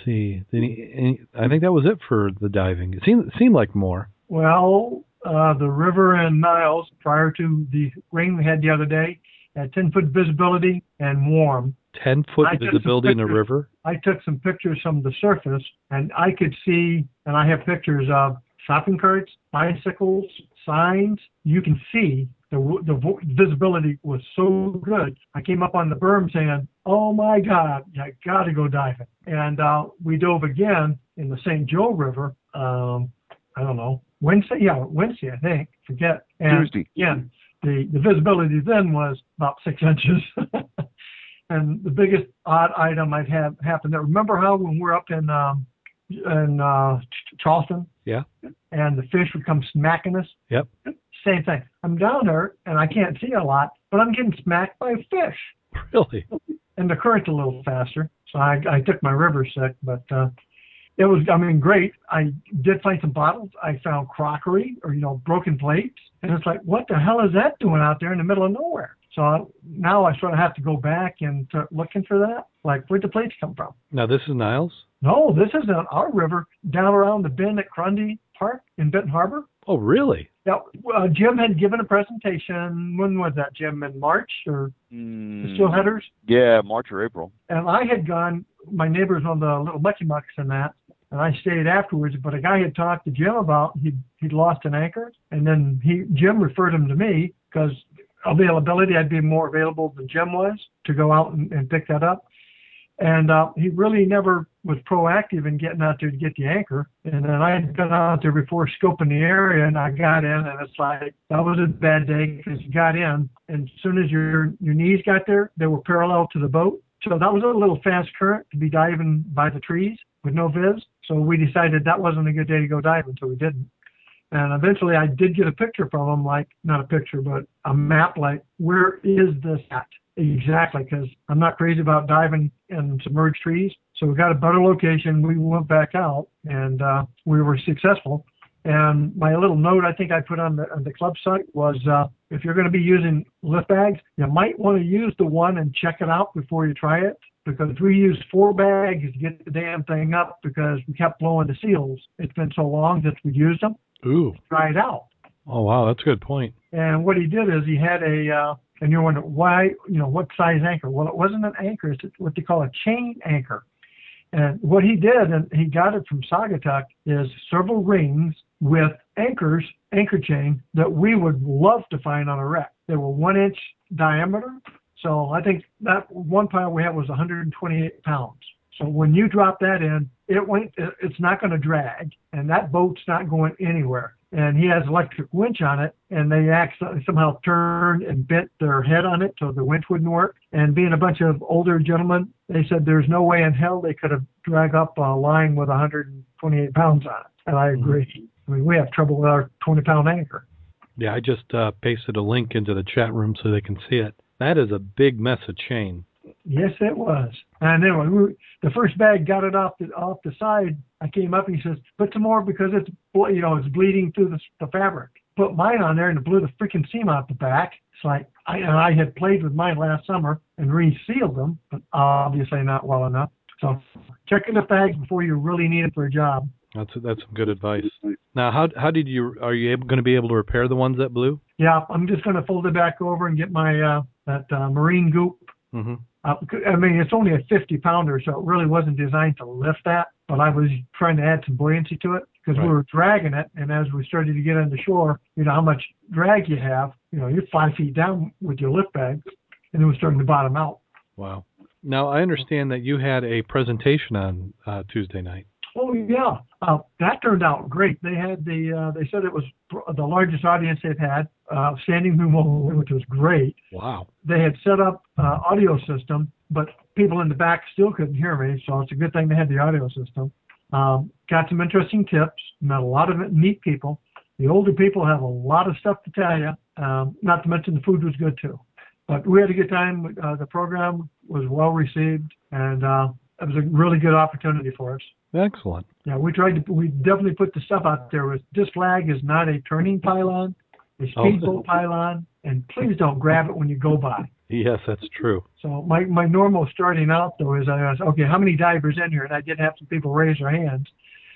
See. Any, I think that was it for the diving. It seemed it seemed like more. Well, uh, the river and Niles, prior to the rain we had the other day, had 10 foot visibility and warm. Ten foot I visibility in the river. I took some pictures from the surface, and I could see, and I have pictures of shopping carts, bicycles, signs. You can see the the visibility was so good. I came up on the berm saying, "Oh my God, I got to go diving!" And uh, we dove again in the St. Joe River. Um, I don't know Wednesday, yeah, Wednesday, I think. Forget. And Tuesday. again, the the visibility then was about six inches. and the biggest odd item I'd have happened there. Remember how when we're up in um, in uh, Charleston? Yeah. And the fish would come smacking us. Yep. Same thing. I'm down there and I can't see a lot, but I'm getting smacked by fish. Really? And the current's a little faster, so I, I took my river sick, but uh, it was, I mean, great. I did find some bottles. I found crockery or, you know, broken plates. And it's like, what the hell is that doing out there in the middle of nowhere? So I, now I sort of have to go back and start looking for that. Like, where'd the plates come from? Now this is Niles. No, this isn't our river. Down around the bend at Grundy Park in Benton Harbor. Oh really? Yeah, uh, Jim had given a presentation. When was that, Jim? In March or the Mm, Steelheaders? Yeah, March or April. And I had gone. My neighbors on the little mucky mucks and that, and I stayed afterwards. But a guy had talked to Jim about he he'd lost an anchor, and then he Jim referred him to me because availability I'd be more available than Jim was to go out and, and pick that up. And uh, he really never was proactive in getting out there to get the anchor. And then I had been out there before scoping the area, and I got in, and it's like that was a bad day because you got in, and as soon as your your knees got there, they were parallel to the boat. So that was a little fast current to be diving by the trees with no viz. So we decided that wasn't a good day to go diving, so we didn't. And eventually I did get a picture from him, like, not a picture, but a map, like, where is this at? Exactly, because I'm not crazy about diving in submerged trees. So we got a better location. We went back out and uh, we were successful. And my little note I think I put on the, on the club site was uh, if you're going to be using lift bags, you might want to use the one and check it out before you try it. Because we used four bags to get the damn thing up because we kept blowing the seals. It's been so long since we used them. Ooh. Try it out. Oh wow, that's a good point. And what he did is he had a, uh, and you're wondering why, you know, what size anchor? Well, it wasn't an anchor. It's what they call a chain anchor. And what he did, and he got it from Saugatuck, is several rings with anchors, anchor chain that we would love to find on a wreck. They were one inch diameter. So I think that one pile we had was 128 pounds. So when you drop that in, it went, it's not going to drag, and that boat's not going anywhere. And he has electric winch on it, and they accidentally somehow turned and bent their head on it so the winch wouldn't work. And being a bunch of older gentlemen, they said there's no way in hell they could have dragged up a line with 128 pounds on it. And I agree. I mean, we have trouble with our 20 pound anchor. Yeah, I just uh, pasted a link into the chat room so they can see it. That is a big mess of chain. Yes, it was. And anyway, we, the first bag got it off the off the side. I came up. And he says, "Put some more because it's you know it's bleeding through the, the fabric." Put mine on there and it blew the freaking seam out the back. It's like I and I had played with mine last summer and resealed them, but obviously not well enough. So checking the bags before you really need it for a job. That's that's some good advice. Now, how how did you are you able, going to be able to repair the ones that blew? Yeah, I'm just going to fold it back over and get my uh, that uh, marine goop. Mm-hmm. Uh, I mean, it's only a 50 pounder, so it really wasn't designed to lift that. But I was trying to add some buoyancy to it because Right. we were dragging it, and as we started to get on the shore, you know how much drag you have. You know, you're five feet down with your lift bag, and it was starting to bottom out. Wow. Now I understand that you had a presentation on uh, Tuesday night. Oh yeah, uh, that turned out great. They had the uh, they said it was pr- the largest audience they've had, uh, standing room only, which was great. Wow. They had set up uh, audio system, but people in the back still couldn't hear me, so it's a good thing they had the audio system. Um, got some interesting tips. Met a lot of neat people. The older people have a lot of stuff to tell you. Um, not to mention the food was good too. But we had a good time. Uh, the program was well received, and uh, it was a really good opportunity for us. Excellent. Yeah, we tried to. We definitely put the stuff out there. This flag is not a turning pylon, Oh. speedboat pylon, and please don't grab it when you go by. Yes, that's true. So my my normal starting out though is I asked, okay, how many divers in here? And I did have some people raise their hands.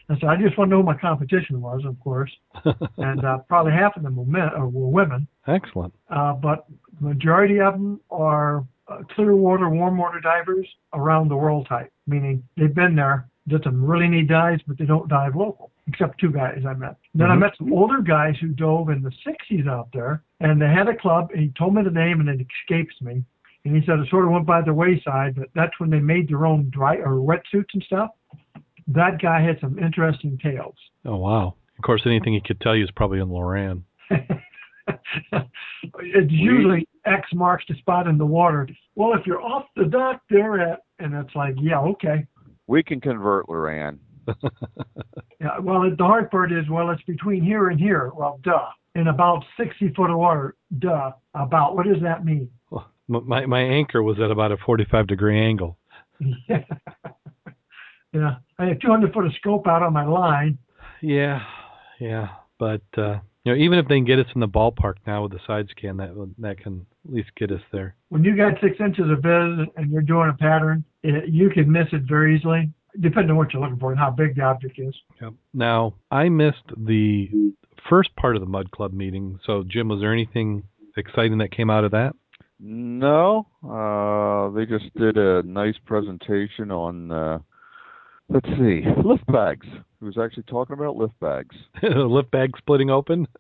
And so I just want to know who my competition was, of course, and uh, probably half of them were men or were women, Excellent. uh, but majority of them are uh, clear water, warm water divers around the world type, meaning they've been there, did some really neat dives, but they don't dive local, except two guys I met. Then I Mhm. met some older guys who dove in the 60s out there, and they had a club, and he told me the name, and it escapes me. And he said it sort of went by the wayside, but that's when they made their own dry or wetsuits and stuff. That guy had some interesting tales. Oh wow. Of course, anything he could tell you is probably in Loran. it's usually X marks the spot in the water. Well, if you're off the dock, they're at, and it's like, yeah, okay. We can convert Loran. Yeah, well, the hard part is, well, it's between here and here. Well, duh. In about 60 foot of water, duh. About, what does that mean? M- My my anchor was at about a 45 degree angle. yeah, yeah. I had 200 foot of scope out on my line. Yeah, yeah. But uh, you know, even if they can get us in the ballpark now with the side scan, that that can at least get us there. When you got six inches of viz and you're doing a pattern, it, you can miss it very easily, depending on what you're looking for and how big the object is. Yep. Now I missed the first part of the Mud Club meeting. So Jim, was there anything exciting that came out of that? No, uh, they just did a nice presentation on, uh, let's see, lift bags. He was actually talking about lift bags. Lift bag splitting open.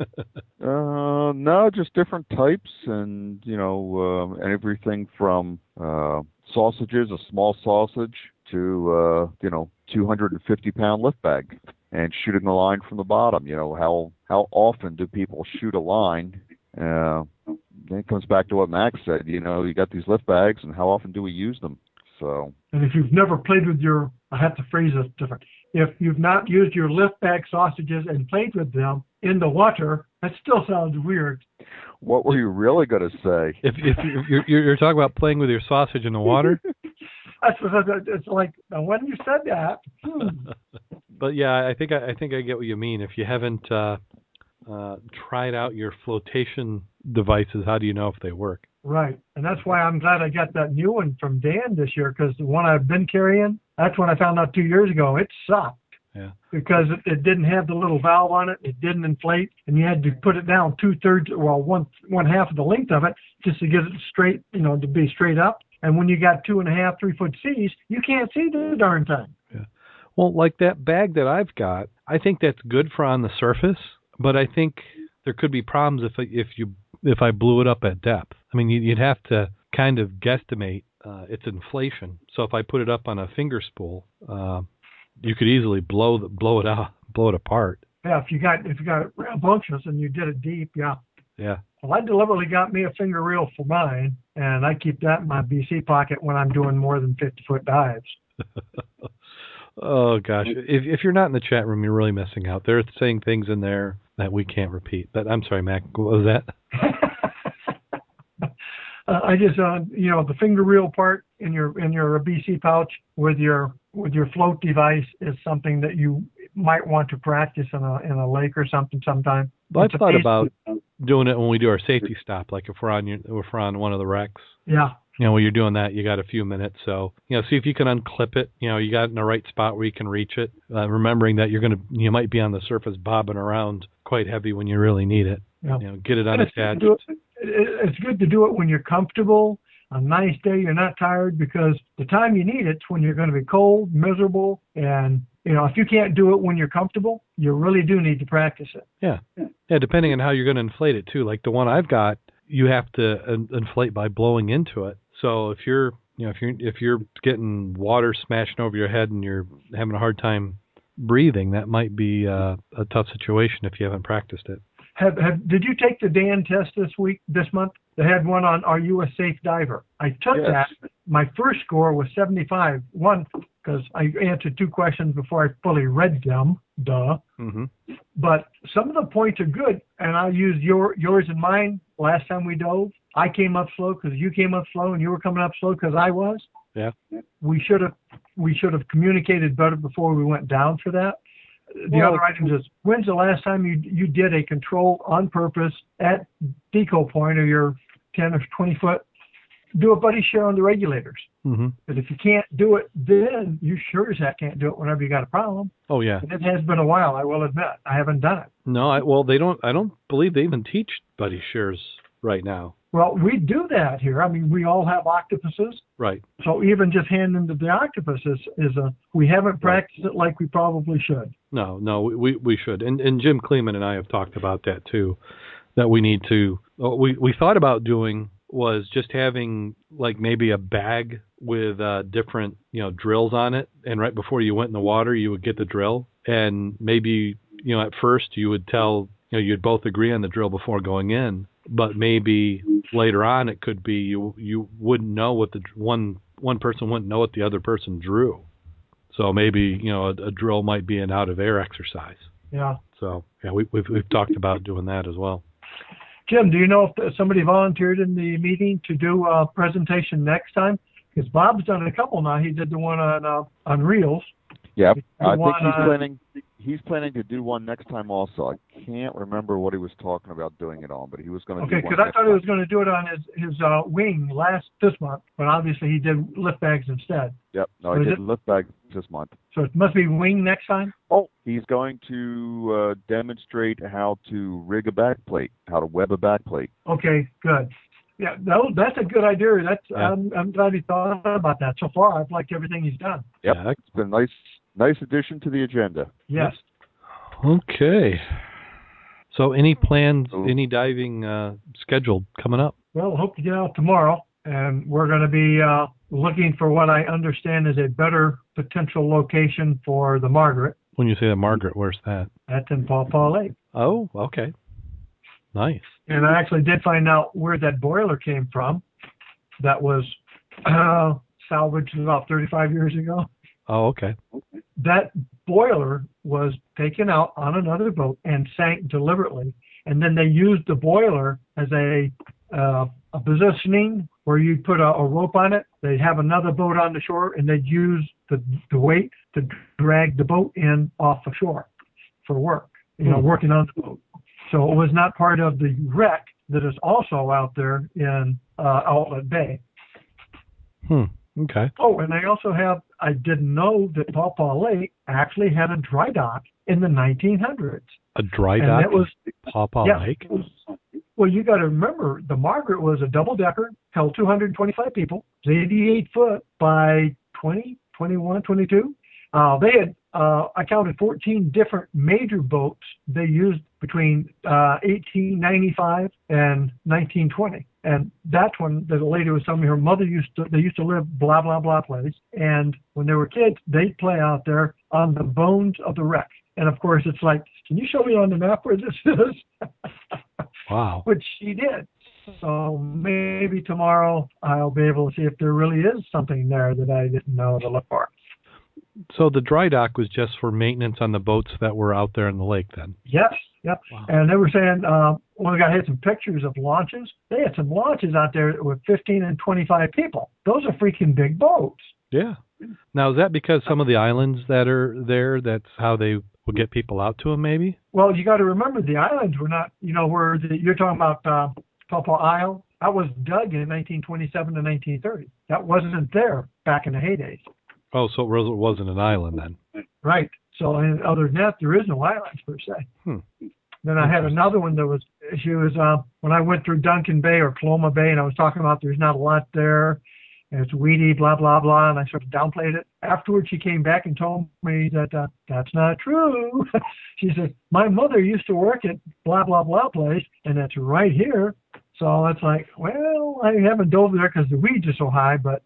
Uh, no, just different types, and you know, um, everything from uh, sausages, a small sausage, to uh, you know, 250 pound lift bag, and shooting the line from the bottom. You know, how how often do people shoot a line? Uh, then it comes back to what Max said. You know, you got these lift bags, and how often do we use them? So And if you've never played with your, I have to phrase this different. If you've not used your lift bag sausages and played with them in the water, that still sounds weird. what were you really going to say? if if you're, you're you're talking about playing with your sausage in the water, That's it's like. When you said that, hmm, but yeah, I think I, I think I get what you mean. If you haven't uh, uh, tried out your flotation devices, how do you know if they work? right, and that's why I'm glad I got that new one from Dan this year because the one I've been carrying, that's when I found out two years ago. It sucked. Yeah. Because it, it didn't have the little valve on it, it didn't inflate, and you had to put it down two thirds, well, one one half of the length of it just to get it straight, you know, to be straight up. And when you got two and a half, three foot seas, you can't see the darn thing. Yeah. Well, like that bag that I've got, I think that's good for on the surface, but I think there could be problems if I- if you if I blew it up at depth. I mean, you- you'd have to kind of guesstimate uh, its inflation. So if I put it up on a finger spool, uh, you could easily blow the, blow it out, blow it apart. Yeah, if you got if you got rambunctious and you did it deep, yeah. Yeah. Well, I deliberately got me a finger reel for mine, and I keep that in my BC pocket when I'm doing more than 50 foot dives. Oh gosh, if if you're not in the chat room, you're really missing out. They're saying things in there that we can't repeat. But I'm sorry, Mack. What was that? uh, I just, uh, you know, the finger reel part in your in your BC pouch with your with your float device is something that you might want to practice in a in a lake or something sometime. Well, I've thought about doing it when we do our safety stop, like if we're on your, if we're on one of the wrecks. Yeah, You know, when you're doing that, you got a few minutes, so you know, see if you can unclip it. You know, you got it in the right spot where you can reach it. Uh, remembering that you're gonna, you might be on the surface bobbing around quite heavy when you really need it. yeah. You know, get it And it's, good to unattached. it, it- it's good to do it when you're comfortable. A nice day, you're not tired because the time you need it's when you're going to be cold, miserable, and you know if you can't do it when you're comfortable, you really do need to practice it. Yeah, Yeah, depending on how you're going to inflate it too. Like the one I've got, you have to inflate by blowing into it. So if you're, you know, if you're if you're getting water smashing over your head and you're having a hard time breathing, that might be uh, a tough situation if you haven't practiced it. Have, have did you take the Dan test this week, this month? They had one on Are you a safe diver? I took Yes. that. My first score was 75. One because I answered two questions before I fully read them. Duh. Mm-hmm. but some of the points are good, and I used your yours and mine last time we dove. I came up slow because you came up slow, and you were coming up slow because I was. Yeah. We should have we should have communicated better before we went down for that. The Well- other items is when's the last time you you did a control on purpose at deco point or your 10 or 20 foot? Do a buddy share on the regulators. Mm-hmm. But if you can't do it, then you sure as heck can't do it whenever you got a problem. Oh yeah. And it has been a while, I will admit. I haven't done it. No, I, well they don't. I don't believe they even teach buddy shares right now. Well, we do that here. I mean, we all have octopuses. Right. So even just handing to the octopus is, is a, we haven't practiced it like we probably should. No, no, we we should. And and Jim Kleeman and I have talked about that too. That we need to. What we we thought about doing was just having like maybe a bag with uh, different you know drills on it, and right before you went in the water, you would get the drill, and maybe you know at first you would tell you know you'd both agree on the drill before going in, but maybe later on it could be you you wouldn't know what the one one person wouldn't know what the other person drew. So maybe you know a, a drill might be an out of air exercise. Yeah. So yeah, we, we've we've talked about doing that as well. Jim, do you know if somebody volunteered in the meeting to do a presentation next time? Because Bob's done a couple now. He did the one on uh, on reels. Yep. I think wanna- he's planning he's planning to do one next time also. I can't remember what he was talking about doing it on, but he was going to Okay, do one because I thought he was going to do it on his his uh, wing last this month, but obviously he did lift bags instead. Yep. No, Was I did it- lift bags this month. So it must be wing next time. Oh, he's going to uh, demonstrate how to rig a back plate, how to web a back plate. Okay, good. Yeah, no, that's a good idea. That's Yeah. I'm I'm glad he thought about that. So far, I've liked everything he's done. Yep. Yeah, It's been nice nice addition to the agenda. Yes. Okay. So any plans, Oh. any diving uh, scheduled coming up? Well, hope to get out tomorrow, and we're going to be uh, looking for what I understand is a better potential location for the Margaret. When you say the Margaret, where's that? That's in Paw Paw Lake. Oh, okay. Nice. And I actually did find out where that boiler came from. That was uh, salvaged about 35 years ago. Oh, okay. That boiler was taken out on another boat and sank deliberately. And then they used the boiler as a uh, a positioning where you put a, a rope on it. They'd have another boat on the shore, and they'd use the the weight to drag the boat in off the shore for work. You know, Hmm. working on the boat. So it was not part of the wreck that is also out there in uh, Outlet Bay. Hmm. Okay. Oh, and they also have, I didn't know that Paw Paw Lake actually had a dry dock in the 1900s. A dry dock? and it was, Pawpaw yeah, Lake. was- well, you got to remember, the Margaret was a double decker, held 225 people, was 88 foot by 20, 21, 22. Uh, they had, uh, I counted 14 different major boats they used between uh, 1895 and 1920. And that's when the lady was telling me her mother used to, they used to live blah, blah, blah place. And when they were kids, they'd play out there on the bones of the wreck. And of course, it's like, can you show me on the map where this is? Wow. Which she did. So maybe tomorrow I'll be able to see if there really is something there that I didn't know to look for. So the dry dock was just for maintenance on the boats that were out there in the lake then. Yes, yep. Wow. And they were saying, uh, of the guys had some pictures of launches. They had some launches out there with 15 and 25 people. Those are freaking big boats. Yeah. Now is that because some of the islands that are there that's how they will get people out to them maybe? Well, you got to remember the islands were not, you know, where the, you're talking about uh, Papa Isle. That was dug in 1927 to 1930. That wasn't there back in the heydays. Oh, so it wasn't an island then. Right. So, and other than that, there is no islands per se. Hmm. Then I had another one that was, she was, uh, when I went through Duncan Bay or Paloma Bay and I was talking about there's not a lot there and it's weedy, blah, blah, blah. And I sort of downplayed it. Afterwards, she came back and told me that uh, that's not true. she said, my mother used to work at blah, blah, blah place and it's right here. So it's like, well, I haven't dove there because the weeds are so high, but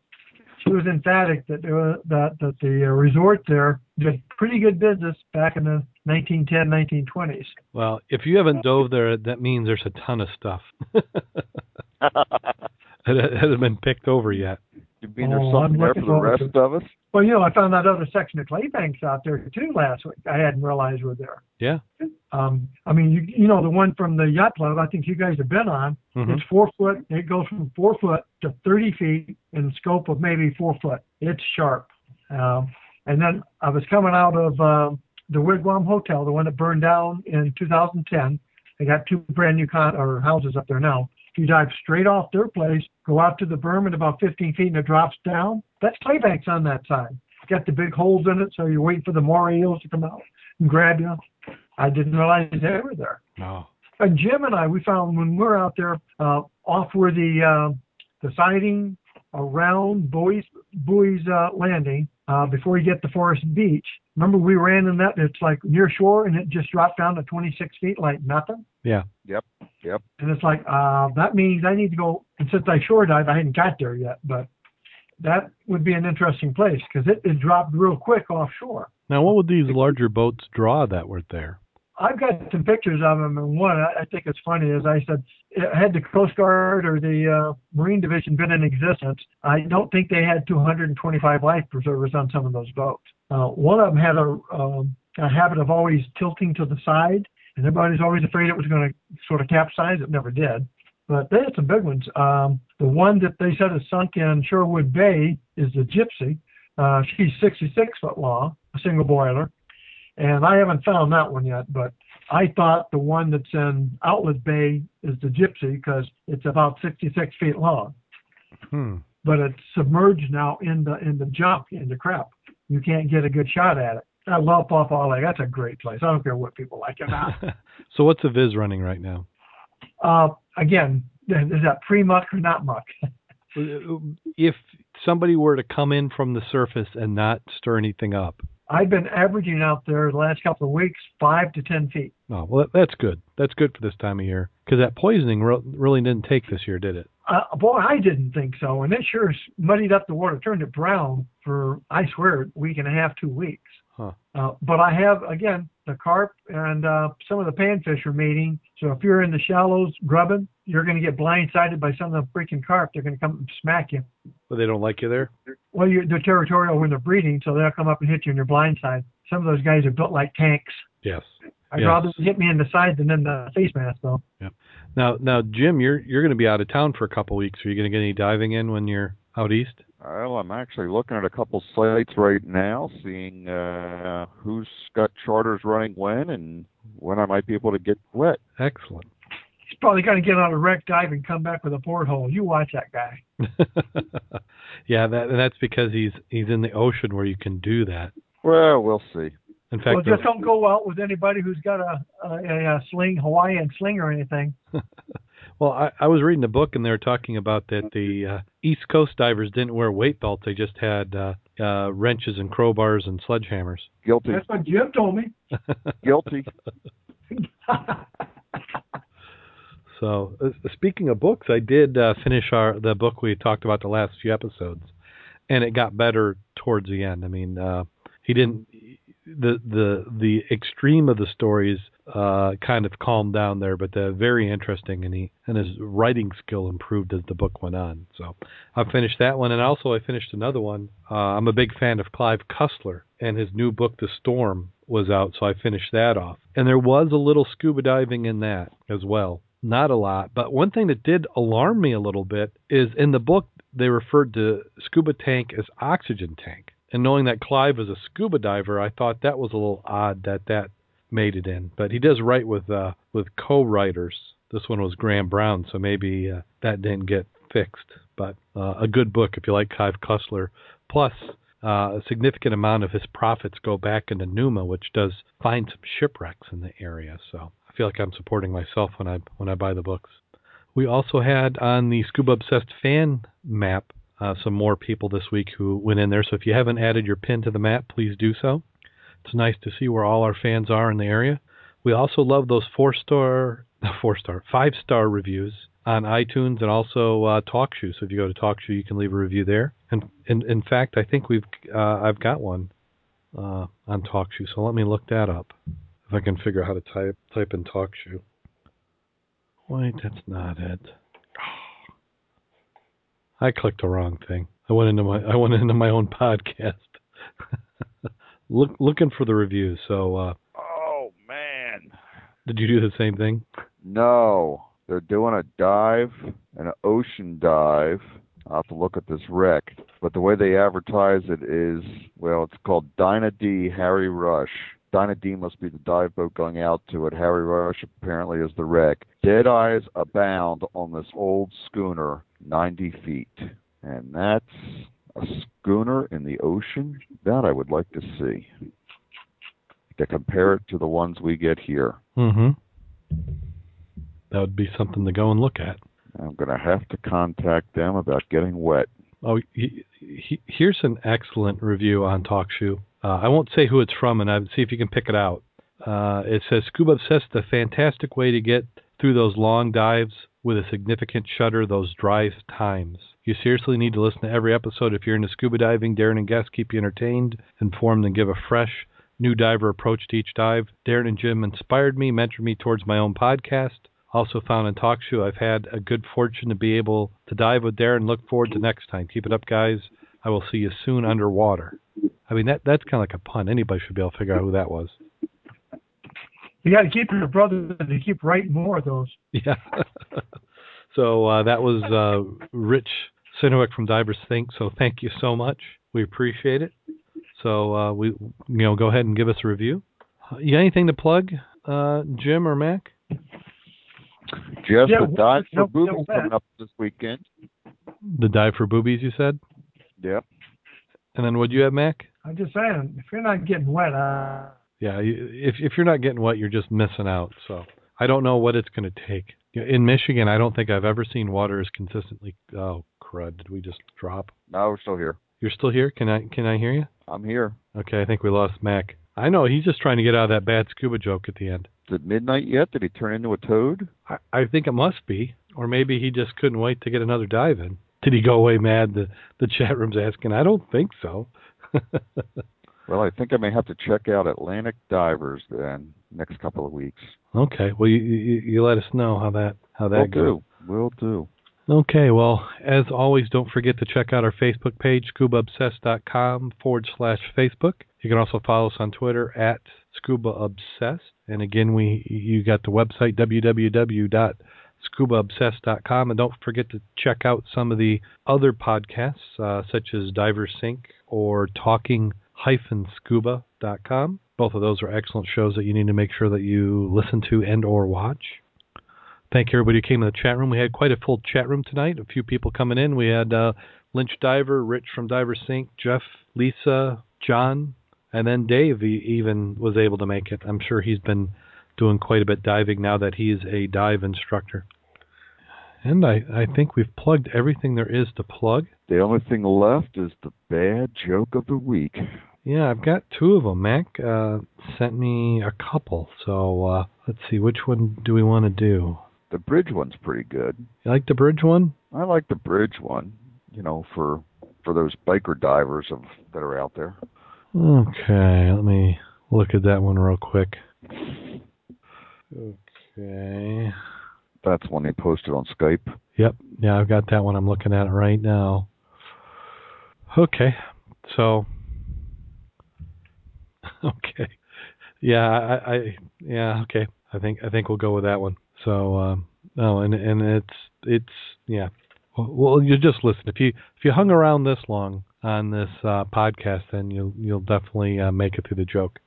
she was emphatic that there was, that that the uh, resort there did pretty good business back in the 1910 1920s. Well, if you haven't dove there, that means there's a ton of stuff. it hasn't been picked over yet. You mean there's Oh, something there looking for the rest to of us? Well, you know, I found that other section of clay banks out there too last week. I hadn't realized we were there. Yeah. Um, I mean, you you know the one from the yacht club. I think you guys have been on. Mhm. It's four foot. It goes from four foot to 30 feet in the scope of maybe four foot. It's sharp. Um, and then I was coming out of um, the Wigwam Hotel, the one that burned down in 2010. They got two brand new con- or houses up there now. If you dive straight off their place, go out to the berm at about 15 feet and it drops down, that's clay banks on that side. Got the big holes in it, so you're waiting for the moray eels to come out and grab you. I didn't realize they were there. Oh. And Jim and I, we found when we we're out there uh, off where the uh, the siding around Bowie's Bowie's uh, Landing uh, before you get to Forest Beach. Remember we ran in that? It's like near shore, and it just dropped down to 26 feet like nothing. Yeah. Yep. Yep. And it's like uh, that means I need to go. And since I shore dive, I hadn't got there yet, but that would be an interesting place because it, it dropped real quick offshore. Now, what would these larger boats draw that were there? I've got some pictures of them, and one I I think it's funny is I said, had the Coast Guard or the uh, Marine Division been in existence, I don't think they had 225 life preservers on some of those boats. Uh, one of them had a, um, a habit of always tilting to the side, and everybody's always afraid it was going to sort of capsize. It never did. But they had some big ones. Um, the one that they said is sunk in Sherwood Bay is the Gypsy. Uh, she's 66 foot long, a single boiler and I haven't found that one yet. But I thought the one that's in Outlet Bay is the Gypsy because it's about 66 feet long, Hmm. but it's submerged now in the in the junk in the crap. You can't get a good shot at it. I love Pawpaw Lake. That's a great place. I don't care what people like it not. so what's the viz running right now? uh, again, is that pre muck or not muck? If somebody were to come in from the surface and not stir anything up, I've been averaging out there the last couple of weeks five to ten feet. oh well, that's good. That's good for this time of year because that poisoning re- really didn't take this year, did it? Uh, boy, I didn't think so, and it sure muddied up the water, turned it brown for I swear a week and a half, two weeks. Huh. Uh, but I have again the carp and uh, some of the panfish are mating. So if you're in the shallows grubbing, you're going to get blindsided by some of the freaking carp. They're going to come and smack you. But they don't like you there. Well, you're, they're territorial when they're breeding, so they'll come up and hit you in your blind side. Some of those guys are built like tanks. Yes. I'd Yes. rather hit me in the side than in the face mask, though. Yeah. Now, now, Jim, you're you're going to be out of town for a couple weeks. Are you going to get any diving in when you're out east? Well, I'm actually looking at a couple sites right now, seeing uh, who's got charters running when and when I might be able to get wet. Excellent. He's probably going to get on a wreck dive and come back with a porthole. You watch that guy. yeah, that and that's because he's he's in the ocean where you can do that. Well, we'll see. In fact, well, just don't go out with anybody who's got a, a, a, a sling, Hawaiian sling or anything. Well, I, I was reading a book and they were talking about that the uh, East Coast divers didn't wear weight belts; they just had uh, uh, wrenches and crowbars and sledgehammers. Guilty. That's what Jim told me. Guilty. So, uh, speaking of books, I did uh, finish our the book we talked about the last few episodes, and it got better towards the end. I mean, uh, he didn't the the the extreme of the stories uh, kind of calmed down there, but very interesting, and he and his writing skill improved as the book went on. So, I finished that one, and also I finished another one. Uh, I'm a big fan of Clive Cussler, and his new book, The Storm, was out, so I finished that off. And there was a little scuba diving in that as well not a lot. But one thing that did alarm me a little bit is in the book they referred to scuba tank as oxygen tank. And knowing that Clive is a scuba diver, I thought that was a little odd that that made it in. But he does write with uh, with co-writers. This one was Graham Brown, so maybe uh, that didn't get fixed. But uh, a good book if you like Clive Cussler. Plus, uh, a significant amount of his profits go back into Numa, which does find some shipwrecks in the area. So I feel like I'm supporting myself when I when I buy the books. We also had on the Scuba Obsessed fan map uh, some more people this week who went in there. So if you haven't added your pin to the map, please do so. It's nice to see where all our fans are in the area. We also love those four star, four star, five star reviews on iTunes and also uh, TalkShoe. So if you go to TalkShoe, you can leave a review there. And in, in fact, I think we've uh, I've got one uh, on TalkShoe. So let me look that up if I can figure out how to type type in TalkShoe. Wait, that's not it. I clicked the wrong thing. I went into my I went into my own podcast. Look looking for the reviews. So uh Oh man. Did you do the same thing? No. They're doing a dive, an ocean dive. I'll have to look at this wreck. But the way they advertise it is well, it's called Dinah D Harry Rush. Dinah D must be the dive boat going out to it. Harry Rush apparently is the wreck. Dead eyes abound on this old schooner, 90 feet. And that's a schooner in the ocean? That I would like to see. To compare it to the ones we get here. Mm-hmm. That would be something to go and look at. I'm going to have to contact them about getting wet. Oh, he, he, here's an excellent review on TalkShoe. Uh, I won't say who it's from, and I'll see if you can pick it out. Uh, it says Scuba Obsessed, a fantastic way to get through those long dives with a significant shudder those dry times. You seriously need to listen to every episode if you're into scuba diving. Darren and guests keep you entertained, informed, and give a fresh, new diver approach to each dive. Darren and Jim inspired me, mentored me towards my own podcast. Also found in TalkShoe, I've had a good fortune to be able to dive with Darren. Look forward to next time. Keep it up, guys. I will see you soon underwater. I mean, that that's kind of like a pun. Anybody should be able to figure out who that was. You got to keep your brother to keep writing more of those. Yeah. so uh, that was uh, Rich Sinowick from Diver Sync. So thank you so much. We appreciate it. So uh, we, you know, go ahead and give us a review. You got anything to plug, uh, Jim or Mack? Just Yeah, the dive for no, no, boobies that. coming up this weekend. The dive for boobies, you said. Yep. And then what'd you have, Mack? I'm just saying, if you're not getting wet, uh, Yeah, if if you're not getting wet, you're just missing out. So I don't know what it's going to take. In Michigan, I don't think I've ever seen water as consistently. Oh crud! Did we just drop? No, we're still here. You're still here? Can I can I hear you? I'm here. Okay, I think we lost Mack. I know he's just trying to get out of that bad scuba joke at the end. It midnight yet? Did he turn into a toad? I, I think it must be, or maybe he just couldn't wait to get another dive in. Did he go away mad? The the chat room's asking. I don't think so. Well, I think I may have to check out Atlantic Divers then next couple of weeks. okay, well you, you you let us know how that how that Will goes. do. Will do. Okay, well, as always, don't forget to check out our Facebook page, scubaobsessed.com forward slash Facebook. You can also follow us on Twitter at scubaobsessed. And again, we you got the website, www.scubaobsessed.com. And don't forget to check out some of the other podcasts, uh, such as Diver Sync or talking-scuba.com. Both of those are excellent shows that you need to make sure that you listen to and or watch. Thank you everybody who came in the chat room. We had quite a full chat room tonight. A few people coming in. We had uh, Lynch Diver, Rich from Diver Sync, Jeff, Lisa, John, and then Dave even was able to make it. I'm sure he's been doing quite a bit diving now that he's a dive instructor. And I, I think we've plugged everything there is to plug. The only thing left is the bad joke of the week. Yeah, I've got two of them. Mack uh, sent me a couple, so uh, let's see which one do we want to do. The bridge one's pretty good. You like the bridge one? I like the bridge one. You know, for for those biker divers of that are out there. Okay, let me look at that one real quick. Okay. That's one they posted on Skype. Yep. Yeah, I've got that one. I'm looking at it right now. Okay. So. Okay. Yeah, I, I yeah, okay. I think I think we'll go with that one. So um no, and and it's it's yeah. Well, you just listen. If you if you hung around this long on this uh, podcast, then you'll you'll definitely uh, make it through the joke.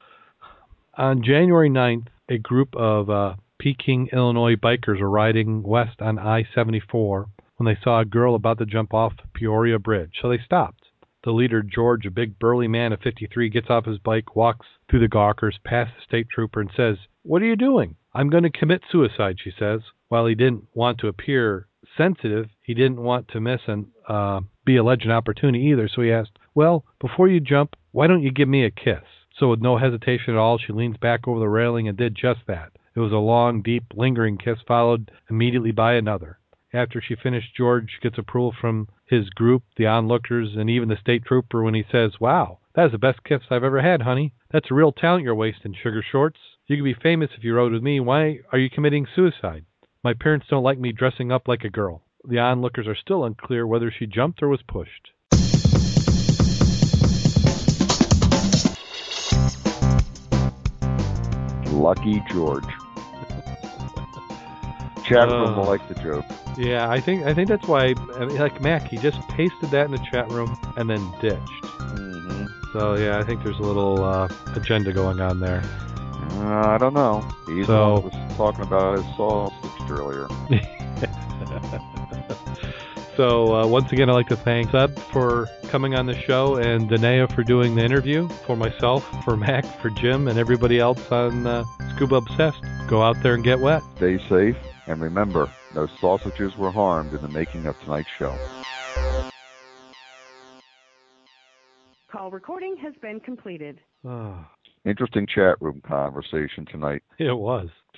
On January 9th, a group of uh, Pekin, Illinois bikers were riding west on I-74 when they saw a girl about to jump off Peoria Bridge, so they stopped. The leader, George, a big burly man of 53, gets off his bike, walks through the gawkers, past the state trooper, and says, What are you doing? I'm going to commit suicide, she says. While he didn't want to appear sensitive, he didn't want to miss an uh, be a legend opportunity either, so he asked, Well, before you jump, why don't you give me a kiss? So, with no hesitation at all, she leans back over the railing and did just that. It was a long, deep, lingering kiss, followed immediately by another. After she finished, George gets approval from his group, the onlookers, and even the state trooper when he says, Wow, that is the best kiss I've ever had, honey. That's a real talent you're wasting, sugar shorts. You could be famous if you rode with me. Why are you committing suicide? My parents don't like me dressing up like a girl. The onlookers are still unclear whether she jumped or was pushed. Lucky George. Chat room Uh. will like the joke. Yeah, I think I think that's why, I mean, like Mack, he just pasted that in the chat room and then ditched. hmm So yeah, I think there's a little uh, agenda going on there. Uh, I don't know. He's So- was talking about his sausage earlier. so uh, once again, I'd like to thank Seb for coming on the show and Denea for doing the interview. For myself, for Mack, for Jim, and everybody else on uh, Scuba Obsessed. Go out there and get wet. Stay safe, and remember, no sausages were harmed in the making of tonight's show. Call recording has been completed. Ah, Interesting chat room conversation tonight. it was.